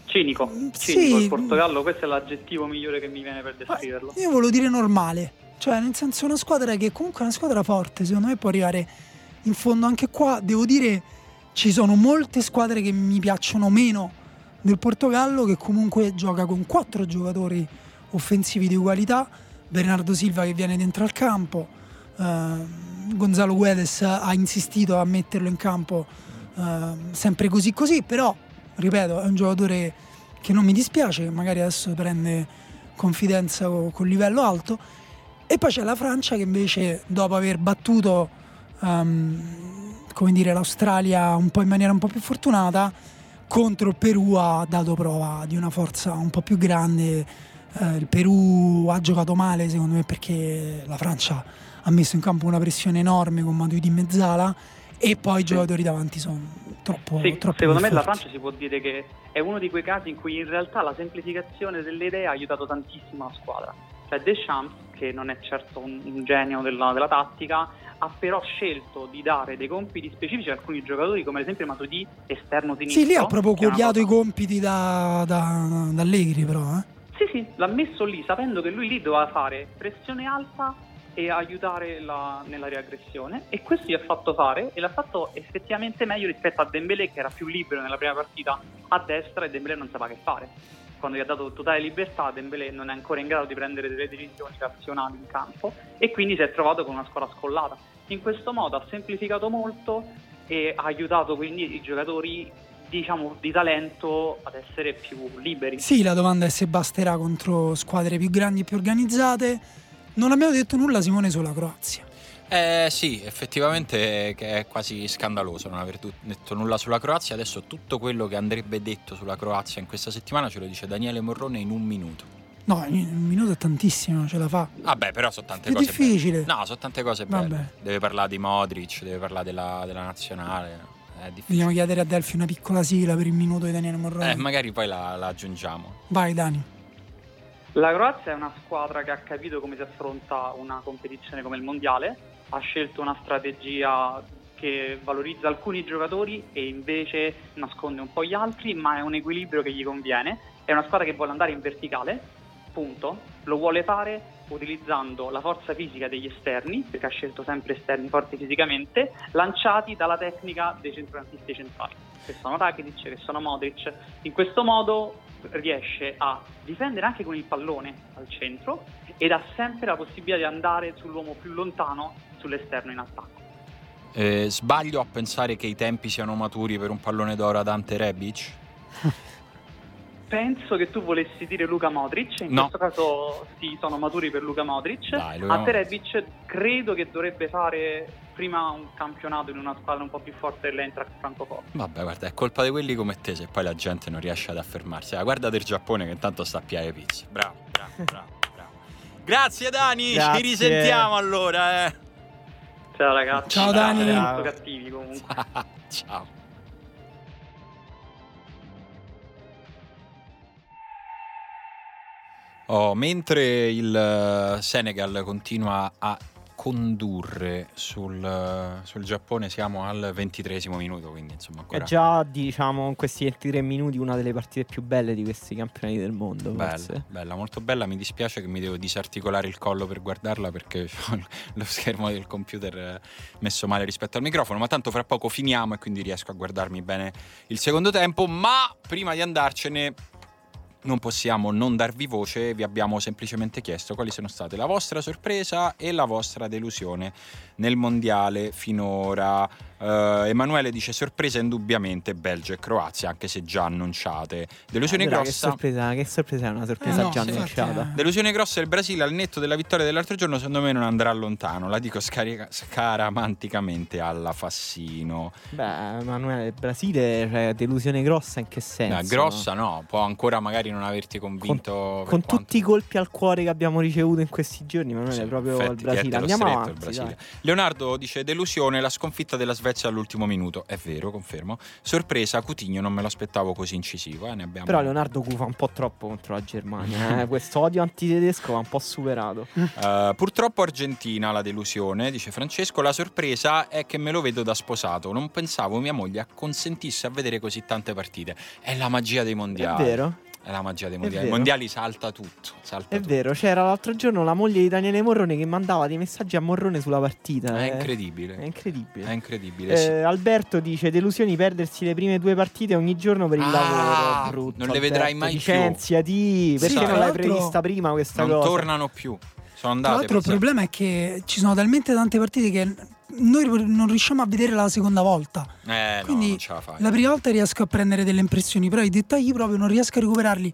Cinico, Mm, cinico sì. il Portogallo, questo è l'aggettivo migliore che mi viene per descriverlo. Io volevo dire normale, cioè nel senso una squadra che comunque è una squadra forte, secondo me può arrivare in fondo anche qua. Devo dire ci sono molte squadre che mi piacciono meno del Portogallo che comunque gioca con quattro giocatori offensivi di qualità, Bernardo Silva che viene dentro al campo, ehm, Gonzalo Guedes ha insistito a metterlo in campo ehm, sempre così così, però ripeto è un giocatore che non mi dispiace, magari adesso prende confidenza co- con livello alto. E poi c'è la Francia che invece dopo aver battuto ehm, come dire, l'Australia un po' in maniera un po' più fortunata, contro il Perù ha dato prova di una forza un po' più grande. Eh, il Perù ha giocato male secondo me perché la Francia ha messo in campo una pressione enorme con Matuidi in mezzala e poi i giocatori davanti sono troppo, Sì, troppo secondo me la forti. Francia si può dire che è uno di quei casi in cui in realtà la semplificazione delle idee ha aiutato tantissimo la squadra. Cioè Deschamps, che non è certo un, un genio della, della tattica, ha però scelto di dare dei compiti specifici a alcuni giocatori, come ad esempio Matuidi, esterno sinistro. Sì, lì ha proprio copiato i compiti da, da, da Allegri però. Eh. Sì, sì, l'ha messo lì sapendo che lui lì doveva fare pressione alta e aiutare la- nella riaggressione e questo gli ha fatto fare e l'ha fatto effettivamente meglio rispetto a Dembélé che era più libero nella prima partita a destra e Dembélé non sapeva che fare. Quando gli ha dato totale libertà Dembélé non è ancora in grado di prendere delle decisioni razionali in campo e quindi si è trovato con una squadra scollata. In questo modo ha semplificato molto e ha aiutato quindi i giocatori diciamo di talento ad essere più liberi. Sì, la domanda è se basterà contro squadre più grandi e più organizzate. Non abbiamo detto nulla, Simone, sulla Croazia. Eh sì, effettivamente è quasi scandaloso non aver detto nulla sulla Croazia. Adesso tutto quello che andrebbe detto sulla Croazia in questa settimana ce lo dice Daniele Morrone in un minuto. No, in un minuto è tantissimo, ce la fa. Vabbè, però sono tante Più cose difficile. belle. No, sono tante cose Vabbè. belle. Deve parlare di Modric, deve parlare della, della nazionale. È difficile. Vogliamo chiedere a Delphi una piccola sigla per il minuto di Daniele Morrone. Eh, magari poi la, la aggiungiamo. Vai, Dani. La Croazia è una squadra che ha capito come si affronta una competizione come il mondiale, ha scelto una strategia che valorizza alcuni giocatori e invece nasconde un po' gli altri, ma è un equilibrio che gli conviene. È una squadra che vuole andare in verticale, punto. Lo vuole fare utilizzando la forza fisica degli esterni, perché ha scelto sempre esterni forti fisicamente, lanciati dalla tecnica dei centrocampisti centrali, che sono Rakitic, che sono Modric. In questo modo riesce a difendere anche con il pallone al centro ed ha sempre la possibilità di andare sull'uomo più lontano sull'esterno in attacco. Eh, sbaglio a pensare che i tempi siano maturi per un pallone d'oro ad Ante Rebic? [LAUGHS] Penso che tu volessi dire Luca Modric, in No. questo caso sì, sono maturi per Luca Modric. Dai, Luka Ante Rebic credo che dovrebbe fare prima un campionato in una squadra un po' più forte dell'Eintracht Francoforte. Vabbè, guarda, è colpa di quelli come te se poi la gente non riesce ad affermarsi. Ah, guarda del Giappone che intanto sta a piare pizza. Bravo, bravo, bravo, bravo. Grazie Dani, Grazie. ci risentiamo allora. Eh. Ciao ragazzi, Ciao, Dani. Ciao. cattivi comunque. [LAUGHS] Ciao. Oh, mentre il eh, Senegal continua a condurre sul, eh, sul Giappone, siamo al ventitresimo minuto, quindi insomma È ancora già, diciamo, in questi 23 minuti una delle partite più belle di questi campionati del mondo, bella, forse. bella, molto bella. Mi dispiace che mi devo disarticolare il collo per guardarla perché [LAUGHS] ho lo schermo del computer eh, messo male rispetto al microfono, ma tanto fra poco finiamo e quindi riesco a guardarmi bene il secondo tempo. Ma prima di andarcene non possiamo non darvi voce, vi abbiamo semplicemente chiesto quali sono state la vostra sorpresa e la vostra delusione nel mondiale finora. Uh, Emanuele dice sorpresa indubbiamente Belgio e Croazia, anche se già annunciate. Delusione Allora, grossa. Che sorpresa, che sorpresa è una sorpresa Eh, no, già annunciata. eh. Delusione grossa il Brasile al netto della vittoria dell'altro giorno, secondo me non andrà lontano. La dico scarica- scaramanticamente alla Fassino. Beh, Emanuele, il Brasile, cioè, delusione grossa in che senso? No, grossa no, può ancora magari non averti convinto. Con quanto- tutti i colpi al cuore che abbiamo ricevuto in questi giorni, Emanuele, Sì, è proprio infatti, il ti Brasile. Andiamo avanti, Brasile. Leonardo dice delusione la sconfitta della Svezia all'ultimo minuto. È vero, confermo. Sorpresa, Cutigno non me lo aspettavo così incisivo. Eh, ne abbiamo... Però Leonardo cufa un po' troppo contro la Germania. eh. [LAUGHS] Questo odio antitedesco va un po' superato. Eh, purtroppo Argentina la delusione, dice Francesco. La sorpresa è che me lo vedo da sposato. Non pensavo mia moglie acconsentisse a vedere così tante partite. È la magia dei È mondiali. vero? È la magia dei mondiali. I mondiali salta tutto. Salta È tutto. vero, c'era l'altro giorno la moglie di Daniele Morrone che mandava dei messaggi a Morrone sulla partita. È eh. incredibile. È incredibile. È incredibile. sì. Eh, Alberto dice: Delusioni perdersi le prime due partite ogni giorno per il Ah, lavoro. Brutto, non le Alberto, vedrai mai più. Licenziati. Perché Sì, non tra l'hai prevista prima questa non cosa? tornano più. Sono Tra andate. l'altro il problema è che ci sono talmente tante partite che noi non riusciamo a vedere la seconda volta. Eh, no, Quindi ce la. La prima volta riesco a prendere delle impressioni, però i dettagli proprio non riesco a recuperarli.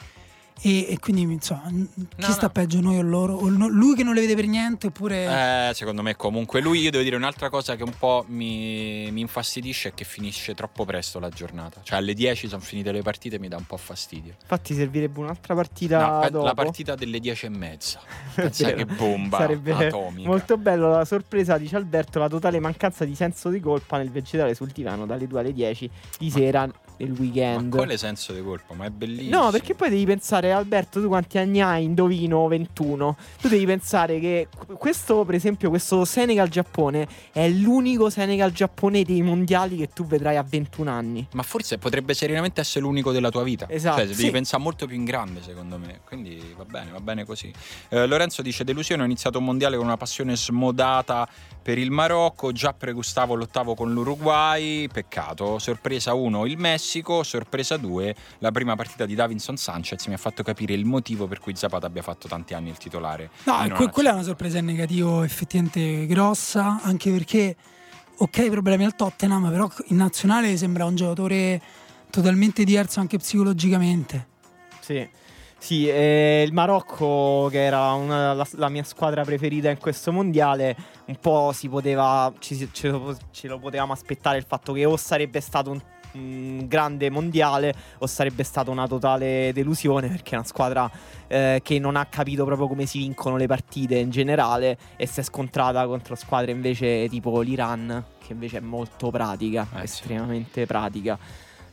E, e quindi insomma, chi No, sta no. peggio, noi o loro? O no- lui che non le vede per niente, oppure. Eh, secondo me comunque lui, io devo dire un'altra cosa che un po' mi, mi infastidisce è che finisce troppo presto la giornata. Cioè alle 10 sono finite le partite e mi dà un po' fastidio. Infatti, servirebbe un'altra partita. No, dopo. la partita delle 10 e mezza. [LAUGHS] Pensa che bomba Sarebbe atomica. molto bello la sorpresa, dice Alberto, la totale mancanza di senso di colpa nel vegetale sul divano dalle 2 alle 10 di sera Ma weekend. quale senso di colpa? Ma è bellissimo. No, perché poi devi pensare, Alberto, tu quanti anni hai? Indovino 21. Tu devi pensare che questo, per esempio, questo Senegal-Giappone è l'unico Senegal-Giappone dei mondiali che tu vedrai a 21 anni. Ma forse potrebbe serenamente essere l'unico della tua vita. Esatto, Cioè, devi sì. pensare molto più in grande, secondo me. Quindi va bene, va bene così. Eh, Lorenzo dice: Delusione, ho iniziato un mondiale con una passione smodata per il Marocco. Già pregustavo l'ottavo con l'Uruguay. Peccato. Sorpresa 1 il Messico. Sorpresa 2 la prima partita di Davinson Sanchez mi ha fatto capire il motivo per cui Zapata abbia fatto tanti anni il titolare. No, que- quella è una sorpresa in negativo effettivamente grossa, anche perché, ok, problemi al Tottenham, però in nazionale sembra un giocatore totalmente diverso anche psicologicamente. Sì. Sì, eh, il Marocco, che era una- la, la mia squadra preferita in questo mondiale, un po' si poteva. Ci, ce, lo, ce lo potevamo aspettare il fatto che o sarebbe stato un, grande mondiale o sarebbe stata una totale delusione perché è una squadra eh, che non ha capito proprio come si vincono le partite in generale e si è scontrata contro squadre invece tipo l'Iran, che invece è molto pratica, Eh, sì. estremamente pratica.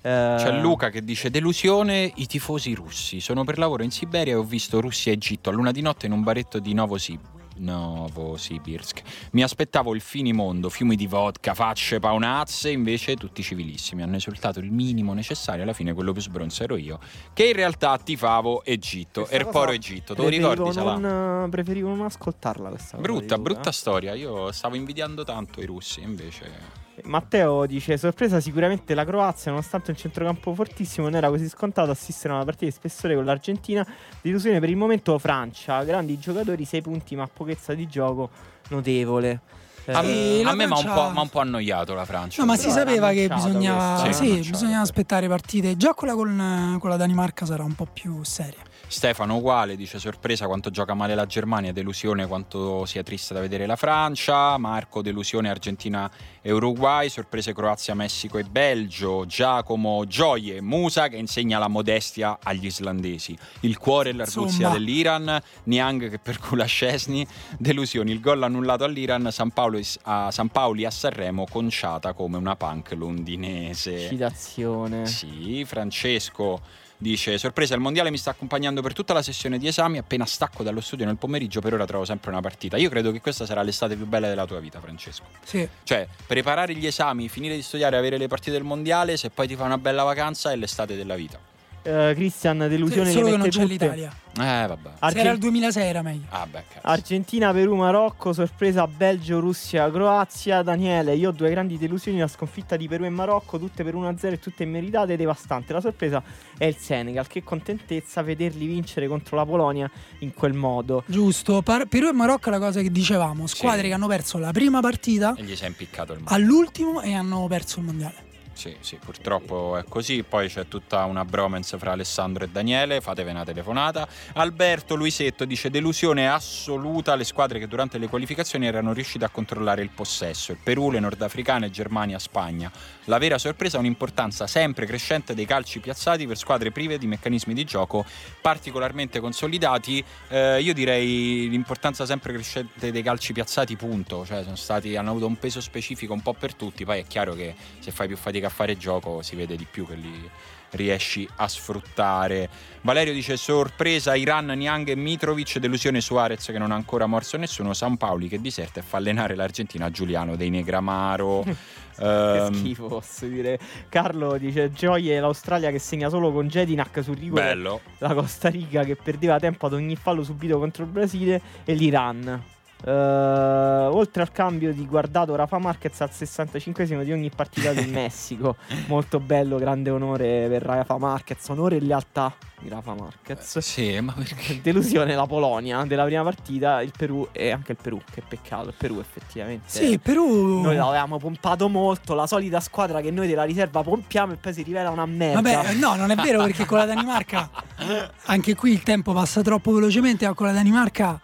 C'è Eh, Luca che dice delusione i tifosi russi. Sono per lavoro in Siberia e ho visto Russia e Egitto a luna di notte in un baretto di Novosib- Novosibirsk. Mi aspettavo il finimondo, fiumi di vodka, facce, paonazze, invece tutti civilissimi. Hanno esultato il minimo necessario, alla fine quello più sbronzo ero io, che in realtà tifavo Egitto, Questa Erporo Egitto. Te lo ricordi Salah? non, preferivo non ascoltarla questa cosa Brutta, brutta storia. Io stavo invidiando tanto i russi, invece... Matteo dice: Sorpresa, sicuramente la Croazia, nonostante un centrocampo fortissimo, non era così scontato assistere a una partita di spessore con l'Argentina. Delusione per il momento Francia, grandi giocatori, 6 punti, ma pochezza di gioco notevole. A, Eh, a me mi ha un, un po' annoiato la Francia. No, ma si sapeva che bisognava. Sì, sì, bisognava aspettare partite. Già quella con, con la Danimarca sarà un po' più seria. Stefano uguale, dice sorpresa quanto gioca male la Germania, delusione quanto sia triste da vedere la Francia, Marco delusione Argentina e Uruguay, sorprese Croazia, Messico e Belgio, Giacomo gioie, Musa che insegna la modestia agli islandesi, il cuore e l'arguzia dell'Iran, Niang che percula Scesni, delusioni, il gol annullato all'Iran, San, Paolo a San Paoli a Sanremo conciata come una punk londinese. Citazione. Sì, Francesco dice: Sorpresa, il mondiale mi sta accompagnando per tutta la sessione di esami. Appena stacco dallo studio nel pomeriggio, per ora trovo sempre una partita. Io credo che questa sarà l'estate più bella della tua vita, Francesco. Sì. Cioè, preparare gli esami, finire di studiare, avere le partite del mondiale, se poi ti fa una bella vacanza, è l'estate della vita. Eh, Christian, delusione Solo le che non c'è tutte. l'Italia. Eh, vabbè. Se Argen- era il 2006 era meglio. Ah, beh, cazzo. Argentina, Perù, Marocco, sorpresa Belgio, Russia, Croazia. Daniele, io ho due grandi delusioni, la sconfitta di Perù e Marocco, tutte per 1-0 e tutte immeritate, devastante. La sorpresa è il Senegal, che contentezza vederli vincere contro la Polonia in quel modo. Giusto. Par- Perù e Marocco è la cosa che dicevamo. Squadre Sì. che hanno perso la prima partita E gli si è impiccato il mano. all'ultimo e hanno perso il mondiale. Sì, sì, purtroppo è così. Poi c'è tutta una bromance fra Alessandro e Daniele. Fatevi una telefonata. Alberto Luisetto dice: Delusione assoluta. Le squadre che durante le qualificazioni erano riuscite a controllare il possesso: il Perù, le nordafricane, Germania, Spagna. La vera sorpresa è un'importanza sempre crescente dei calci piazzati per squadre prive di meccanismi di gioco particolarmente consolidati. Eh, io direi l'importanza sempre crescente dei calci piazzati, punto. Cioè, stati, hanno avuto un peso specifico un po' per tutti. Poi è chiaro che se fai più fatica a fare gioco si vede di più che li riesci a sfruttare. Valerio dice sorpresa Iran, Niang e Mitrovic, delusione Suarez che non ha ancora morso nessuno, San Paoli che diserta e fa allenare l'Argentina Giuliano dei Negramaro. [LAUGHS] Che Ehm, schifo, posso dire. Carlo dice: Gioie l'Australia che segna solo con Jedinak sul rigore. bello. La Costa Rica che perdeva tempo ad ogni fallo subito contro il Brasile. E l'Iran. Eh, oltre al cambio di guardato Rafa Marquez al 65 di ogni partita del [LAUGHS] Messico. Molto bello, grande onore per Rafa Marquez. Onore e lealtà di Rafa Marquez. Sì, ma perché? [LAUGHS] Delusione la Polonia della prima partita, il Perù e anche il Perù. Che peccato, il Perù effettivamente. Sì, Perù. Noi l'avevamo pompato molto, la solita squadra che noi della riserva pompiamo e poi si rivela una merda. Vabbè, no, non è vero perché con la Danimarca [LAUGHS] anche qui il tempo passa troppo velocemente, ma con la Danimarca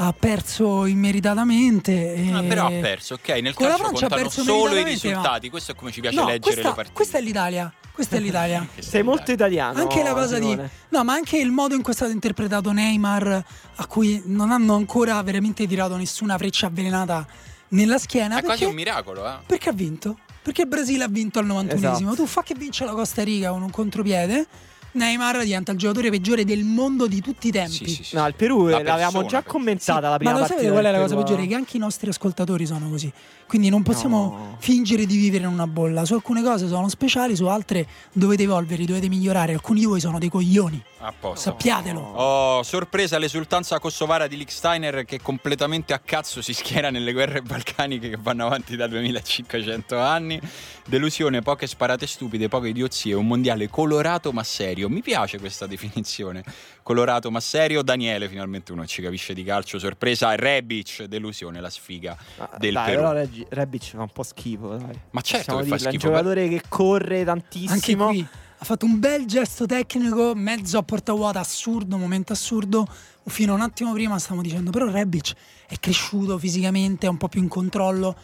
ha perso immeritatamente. e- Ah, però ha perso, ok? Nel Con la calcio Francia ha contano perso solo i meritatamente, ma- risultati. Questo è come ci piace No, leggere questa, le partite. questa è l'Italia. Questa è l'Italia. [LAUGHS] Sei molto italiano. Anche la cosa di. No, ma anche il modo in cui è stato interpretato Neymar, a cui non hanno ancora veramente tirato nessuna freccia avvelenata nella schiena. È quasi perché, un miracolo, eh? perché ha vinto? Perché il Brasile ha vinto al 91esimo. Esatto. Tu fa che vince la Costa Rica con un contropiede. Neymar diventa il giocatore peggiore del mondo di tutti i tempi. Sì, sì, sì. No, il Perù La l'avevamo persona, già commentata la ma prima lo partita. sapete qual è la cosa peggiore? eh. Che anche i nostri ascoltatori sono così. Quindi non possiamo No. fingere di vivere in una bolla. Su alcune cose sono speciali, su altre dovete evolvervi, dovete migliorare. Alcuni di voi sono dei coglioni. A posto. Sappiatelo. Oh, sorpresa l'esultanza kosovara di Liechtensteiner che completamente a cazzo si schiera nelle guerre balcaniche che vanno avanti da 2500 anni. Delusione, poche sparate stupide, poche idiozie, un mondiale colorato ma serio. Mi piace questa definizione. Colorato ma serio. Daniele, finalmente uno ci capisce di calcio. Sorpresa, Rebic, delusione, la sfiga Ah, del dai, Perù. però Rebic fa un po' schifo. Dai. Ma certo Possiamo che fa dirlo, È un schifo. giocatore che corre tantissimo. Anche qui ha fatto un bel gesto tecnico, mezzo a porta vuota, assurdo, momento assurdo. Fino a un attimo prima stavamo dicendo, però Rebic è cresciuto fisicamente, è un po' più in controllo.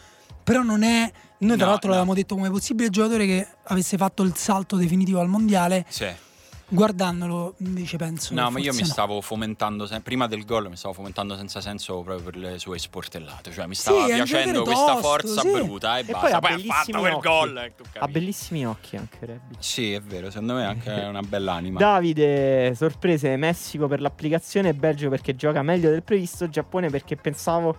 Però non è. Noi, tra No, l'altro, no. l'avevamo detto come possibile giocatore che avesse fatto il salto definitivo al mondiale. Sì. Guardandolo, invece, penso. No, ma io mi no. stavo fomentando, se- prima del gol mi stavo fomentando senza senso proprio per le sue sportellate, cioè mi stava Sì, è piacendo questa tosto, forza sì. bruta e, E poi basta. ha Poi ha bellissimi fatto quel occhi. gol. eh, Ha bellissimi occhi anche Rebic. Sì, è vero, secondo me è anche [LAUGHS] una bella anima. Davide, sorprese, Messico per l'applicazione, Belgio perché gioca meglio del previsto, Giappone perché pensavo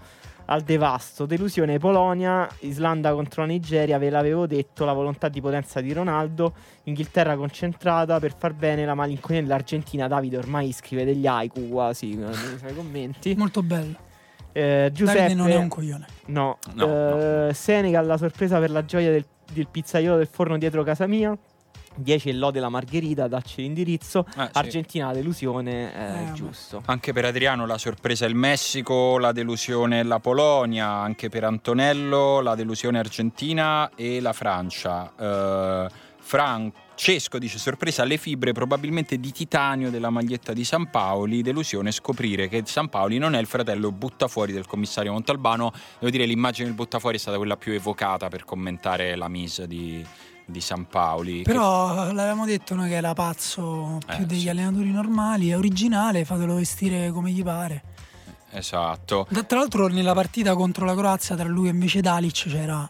al devasto, delusione Polonia, Islanda contro la Nigeria, ve l'avevo detto, la volontà di potenza di Ronaldo, Inghilterra concentrata per far bene la malinconia dell'Argentina, Davide ormai scrive degli haiku quasi nei suoi commenti. Molto bello. Eh, Giuseppe, Davide non è un coglione. No, No, Eh, no. Senegal la sorpresa per la gioia del, del pizzaiolo del forno dietro casa mia. 10 e lode la margherita, dacci l'indirizzo. Eh, sì. Argentina la delusione, eh, Eh, giusto. Anche per Adriano la sorpresa è il Messico, la delusione è la Polonia, anche per Antonello la delusione è Argentina e la Francia. Eh, Francesco dice sorpresa le fibre probabilmente di titanio della maglietta di San Paoli, delusione scoprire che San Paoli non è il fratello buttafuori del commissario Montalbano. Devo dire l'immagine del buttafuori è stata quella più evocata per commentare la mise di, di San Paoli. che- Però l'avevamo detto noi che era pazzo più Eh, degli sì. allenatori normali, è originale, fatelo vestire come gli pare. Esatto. Da- Tra l'altro nella partita contro la Croazia tra lui e invece Dalic c'era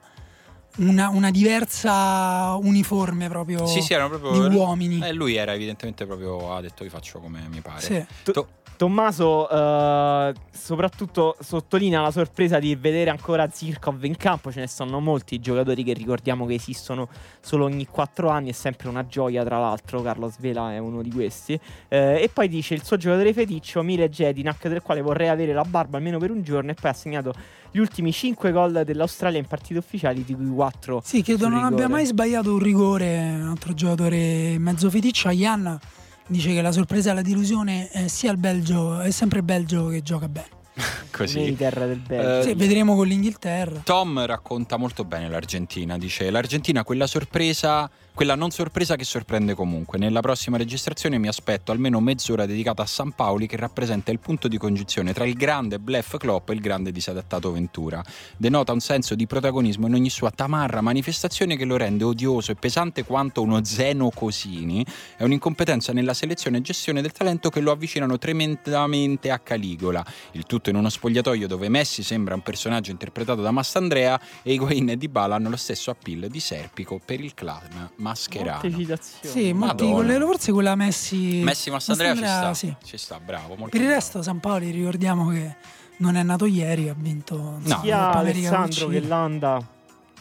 una, una diversa uniforme proprio Sì, sì, erano proprio di uomini. Eh, lui era evidentemente proprio ha detto vi faccio come mi pare. Sì. To- Tommaso eh, soprattutto sottolinea la sorpresa di vedere ancora Zirkov in campo, ce ne sono molti giocatori che ricordiamo che esistono solo ogni 4 anni, è sempre una gioia tra l'altro, Carlos Vela è uno di questi. Eh, e poi dice il suo giocatore feticcio, Mile Jedinak, del quale vorrei avere la barba almeno per un giorno e poi ha segnato gli ultimi 5 gol dell'Australia in partite ufficiali, di cui 4 Sì, credo non abbia mai sbagliato un rigore, un altro giocatore mezzo feticcio, Ayan dice che la sorpresa e la delusione è sia il Belgio, è sempre il Belgio che gioca bene. [LAUGHS] Così. del Belgio. Eh, Sì, vedremo con l'Inghilterra. Tom racconta molto bene l'Argentina, dice l'Argentina quella sorpresa, quella non sorpresa che sorprende comunque. Nella prossima registrazione mi aspetto almeno mezz'ora dedicata a San Paoli che rappresenta il punto di congiunzione tra il grande bluff Klopp e il grande disadattato Ventura. Denota un senso di protagonismo in ogni sua tamarra manifestazione che lo rende odioso e pesante quanto uno Zeno Cosini e un'incompetenza nella selezione e gestione del talento che lo avvicinano tremendamente a Caligola. Il tutto in uno spogliatoio dove Messi sembra un personaggio interpretato da Mastandrea e Higuain e Dybala hanno lo stesso appeal di Serpico per il clan mascherano. Molte citazioni. Sì, molti Madonna. quelle, forse quella Messi. Messi Mastandrea ci sta, sì. ci sta, bravo. Molto Per il bravo. resto, San Paoli, ricordiamo che non è nato ieri, ha vinto No. Sia Alessandro che Landa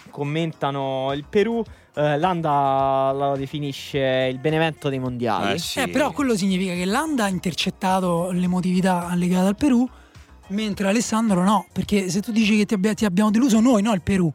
commentano il Perù. eh, Landa lo definisce il Benevento dei mondiali. Eh, sì. Eh, però quello significa che Landa ha intercettato l'emotività legata al Perù, mentre Alessandro no, perché se tu dici che ti, abbia- ti abbiamo deluso noi, no il Perù,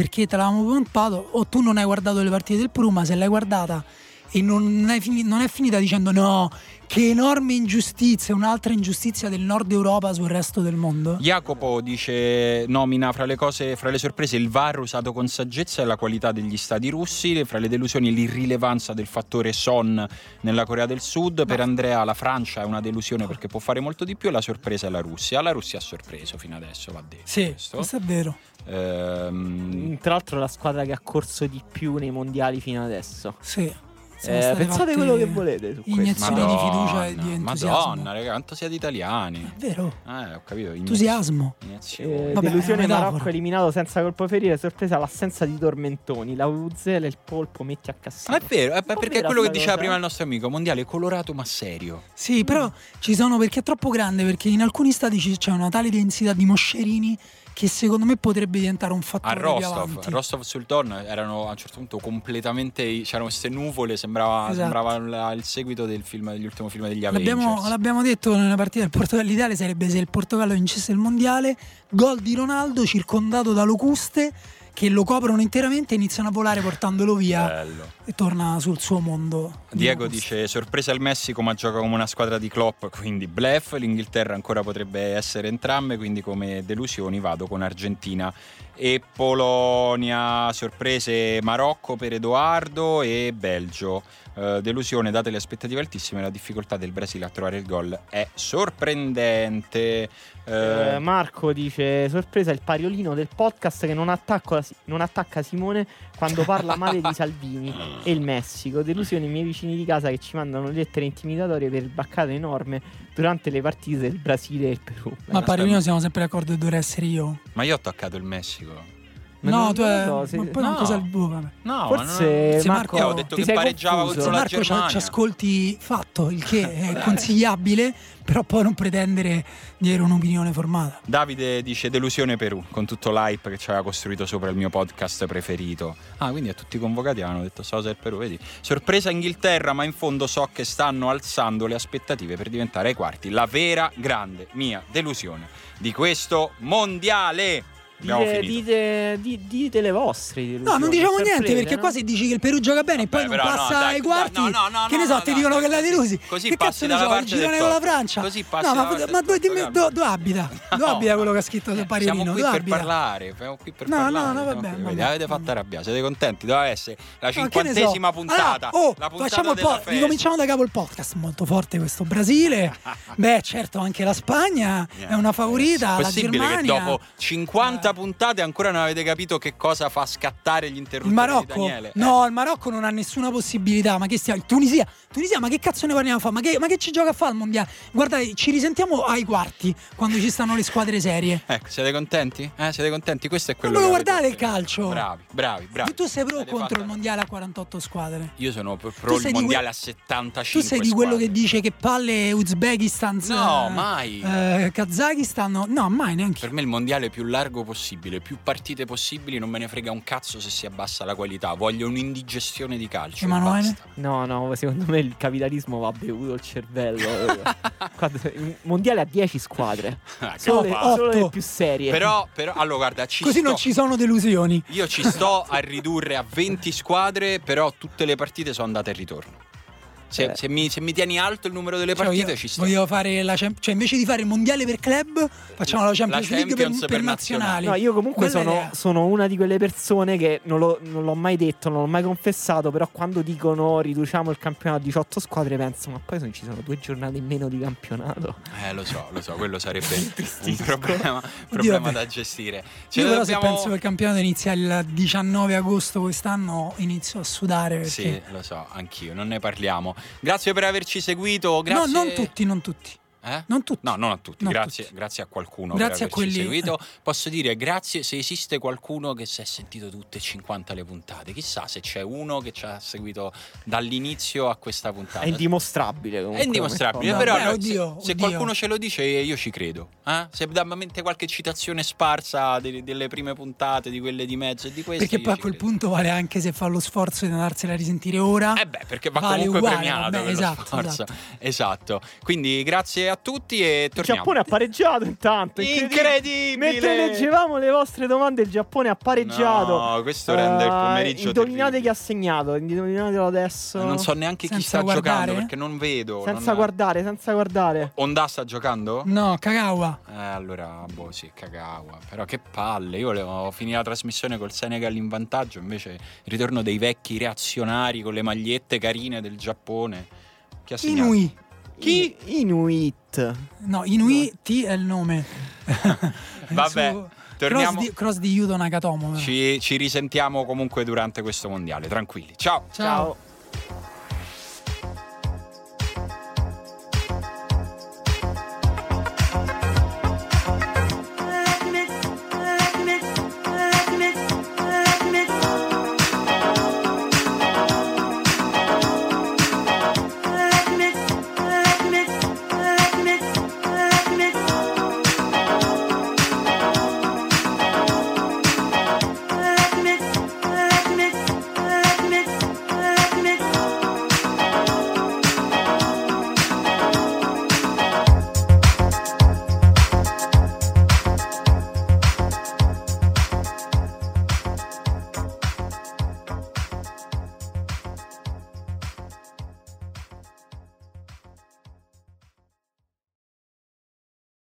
perché te l'avevamo pompato, o tu non hai guardato le partite del Perù, ma se l'hai guardata e non non è finita dicendo no, che enorme ingiustizia, un'altra ingiustizia del nord Europa sul resto del mondo. Jacopo dice nomina fra le cose, fra le sorprese il VAR usato con saggezza e la qualità degli stati russi, fra le delusioni l'irrilevanza del fattore Son nella Corea del Sud, per Andrea la Francia è una delusione perché può fare molto di più e la sorpresa è la Russia. La Russia ha sorpreso fino adesso, va detto. Sì, questo. questo è vero. Ehm, Tra l'altro la squadra che ha corso di più nei mondiali fino adesso. Sì. Eh, pensate quello che volete su questo. Iniezioni di fiducia e di Madonna, entusiasmo. Madonna, raga, quanto siete italiani. È vero, Eh, ho capito. entusiasmo. Eh, Vabbè, delusione è. Marocco eliminato senza colpo ferire, sorpresa l'assenza di tormentoni, la Uzela e il polpo metti a Ma Cassino. è vero, eh, po' perché è quello che diceva cosa, prima eh. il nostro amico, mondiale colorato ma serio. Sì, però ci sono perché è troppo grande, perché in alcuni stati c'è una tale densità di moscerini che secondo me potrebbe diventare un A fattore più Rostov, a Rostov sul Don erano a un certo punto completamente. c'erano queste nuvole, sembrava, Esatto. sembrava la- il seguito del film, dell'ultimo film degli Avengers. L'abbiamo, l'abbiamo detto nella partita del Portogallo. L'Italia sarebbe se il Portogallo vincesse il mondiale. Gol di Ronaldo circondato da locuste che lo coprono interamente e iniziano a volare portandolo via Bello. E torna sul suo mondo. di Diego locuste. dice: Sorpresa il Messico, ma gioca come una squadra di Klopp, quindi bluff. L'Inghilterra ancora potrebbe essere entrambe, quindi come delusioni vado con Argentina e Polonia. Sorprese Marocco per Edoardo e Belgio. Eh, delusione, date le aspettative altissime, la difficoltà del Brasile a trovare il gol è sorprendente. Eh, Eh, Marco dice: Sorpresa il pariolino del podcast che non, attacco- non attacca Simone quando parla male di [LAUGHS] Salvini e il Messico. Delusione i miei vicini di casa che ci mandano lettere intimidatorie per il baccato enorme durante le partite del Brasile e il Perù. Ma Paolino siamo sempre d'accordo che dovrei essere io. ma io ho attaccato il Messico. Ma no, tu non è. so, se- ma poi non no. ti salvo, vabbè. No, Forse Sì, Marco, Marco, Io ho detto che pareggiava confuso. contro la Marco ci, Germania. ci ascolti fatto, il che è consigliabile, però poi non pretendere di avere un'opinione formata. Davide dice delusione Perù con tutto l'hype che ci aveva costruito sopra il mio podcast preferito. Ah, quindi a tutti i convocati hanno detto Sosa del Perù, vedi? Sorpresa Inghilterra, ma in fondo so che stanno alzando le aspettative per diventare ai quarti la vera grande mia delusione di questo mondiale. Dite, dite, di- dite le vostre. No, non diciamo sorprese, niente perché no? qua se dici che il Perù gioca bene e poi non però no, passa dai, ai quarti, no, no, no, che ne no, so, no, ti no, dicono che la delusi. così che passi cazzo ne so, il girone con la. Francia. Così passi no, ma, ma dove, dimmi- Gabbo. dove- abita? Dove No. abita quello che ha scritto del Eh, Pariolino? Siamo qui Dove per abita? parlare, siamo qui per No, no, parlare. no, siamo vabbè, vabbè. Avete fatto arrabbiare, siete contenti? Doveva essere la cinquantesima puntata. Allora, oh, puntata facciamo della po- ricominciamo da capo il podcast. Molto forte questo Brasile. [LAUGHS] Beh, certo, anche la Spagna è una favorita. La Possibile Germania. che dopo 50 40 puntate e ancora non avete capito che cosa fa scattare gli Il interruttori Marocco? Daniele. No, il Marocco non ha nessuna possibilità. Ma che stiamo? Tunisia? Tunisia, ma che cazzo ne parliamo a fare? Ma che, ma che ci gioca a fare al mondiale? Guardate, ci risentiamo ai quarti quando ci stanno le squadre serie. Ecco, siete contenti? Eh, siete contenti? Questo è quello avete guardate il calcio? Bravi, bravi, bravi. Tu sei pro Avete contro fatto- il mondiale a 48 squadre? Io sono pro il mondiale que- a 75 Tu sei di quello che dice che palle Uzbekistan. No, eh, mai. eh, Kazakistan, no, mai neanche. Per me il mondiale più largo possibile, più partite possibili, non me ne frega un cazzo se si abbassa la qualità. Voglio un'indigestione di calcio. Emanuele? basta. No, no, secondo me il capitalismo va bevuto il cervello. [LAUGHS] Guarda, il mondiale ha 10 squadre. Ah, Solo, le, solo le Otto. più serie. Però, però, allora guarda, ci Così sto. non ci sono delusioni. Io ci sto a ridurre a 20 squadre, però tutte le partite sono andate e ritorno. Se, Eh. se mi, se mi tieni alto il numero delle Cioè, partite, io ci sto. voglio fare la Champ- cioè invece di fare il mondiale per club, facciamo la Champions, La League Champions per, per per nazionali. No, io comunque sono, sono una di quelle persone che non, lo- non l'ho mai detto, non l'ho mai confessato, però quando dicono riduciamo il campionato a 18 squadre penso, ma poi ci sono due giornate in meno di campionato. Eh, lo so, lo so, quello sarebbe [LAUGHS] un problema, Oddio, problema da gestire. Ce Io però dobbiamo- se penso che il campionato inizia il 19 agosto quest'anno inizio a sudare perché Sì, lo so, anch'io, non ne parliamo. Grazie per averci seguito. No, Grazie... non tutti, non tutti. Eh? Non tutti. No, non a tutti. Non grazie, tutti. grazie a qualcuno Grazie a per averci quelli- seguito. Posso dire grazie se esiste qualcuno che si è sentito tutte e 50 le puntate. Chissà se c'è uno che ci ha seguito dall'inizio a questa puntata. È indimostrabile comunque. È indimostrabile, però se- oddio, se, oddio. qualcuno ce lo dice io ci credo. eh? Se da mente qualche citazione sparsa de- delle prime puntate, di quelle di mezzo e di queste Perché poi a quel credo. punto vale anche se fa lo sforzo di andarsela a risentire ora. Eh beh, perché va Vale comunque uguale, premiato vabbè, esatto, esatto. Esatto. Quindi grazie a tutti e Il torniamo. Giappone ha pareggiato intanto. Incredibile! Mentre leggevamo le vostre domande, il Giappone ha pareggiato. No, questo rende il Eh, pomeriggio Indovinate terribile. chi ha segnato. Indovinatelo adesso. Non so neanche chi Senza sta guardare? giocando perché non vedo. Senza non- guardare, senza guardare. Onda sta giocando? No, Kagawa. Eh, allora, boh, sì, cagava. Però che palle. Io volevo finire la trasmissione col Senegal in vantaggio. Invece, il ritorno dei vecchi reazionari con le magliette carine del Giappone. Chi ha segnato? Inui. Chi? Inuit. No, Inui T è il nome. [LAUGHS] Vabbè, suo- torniamo- Cross di, cross di Yudo Nagatomo. però. Ci, ci risentiamo comunque durante questo mondiale. Tranquilli. Ciao. Ciao. Ciao.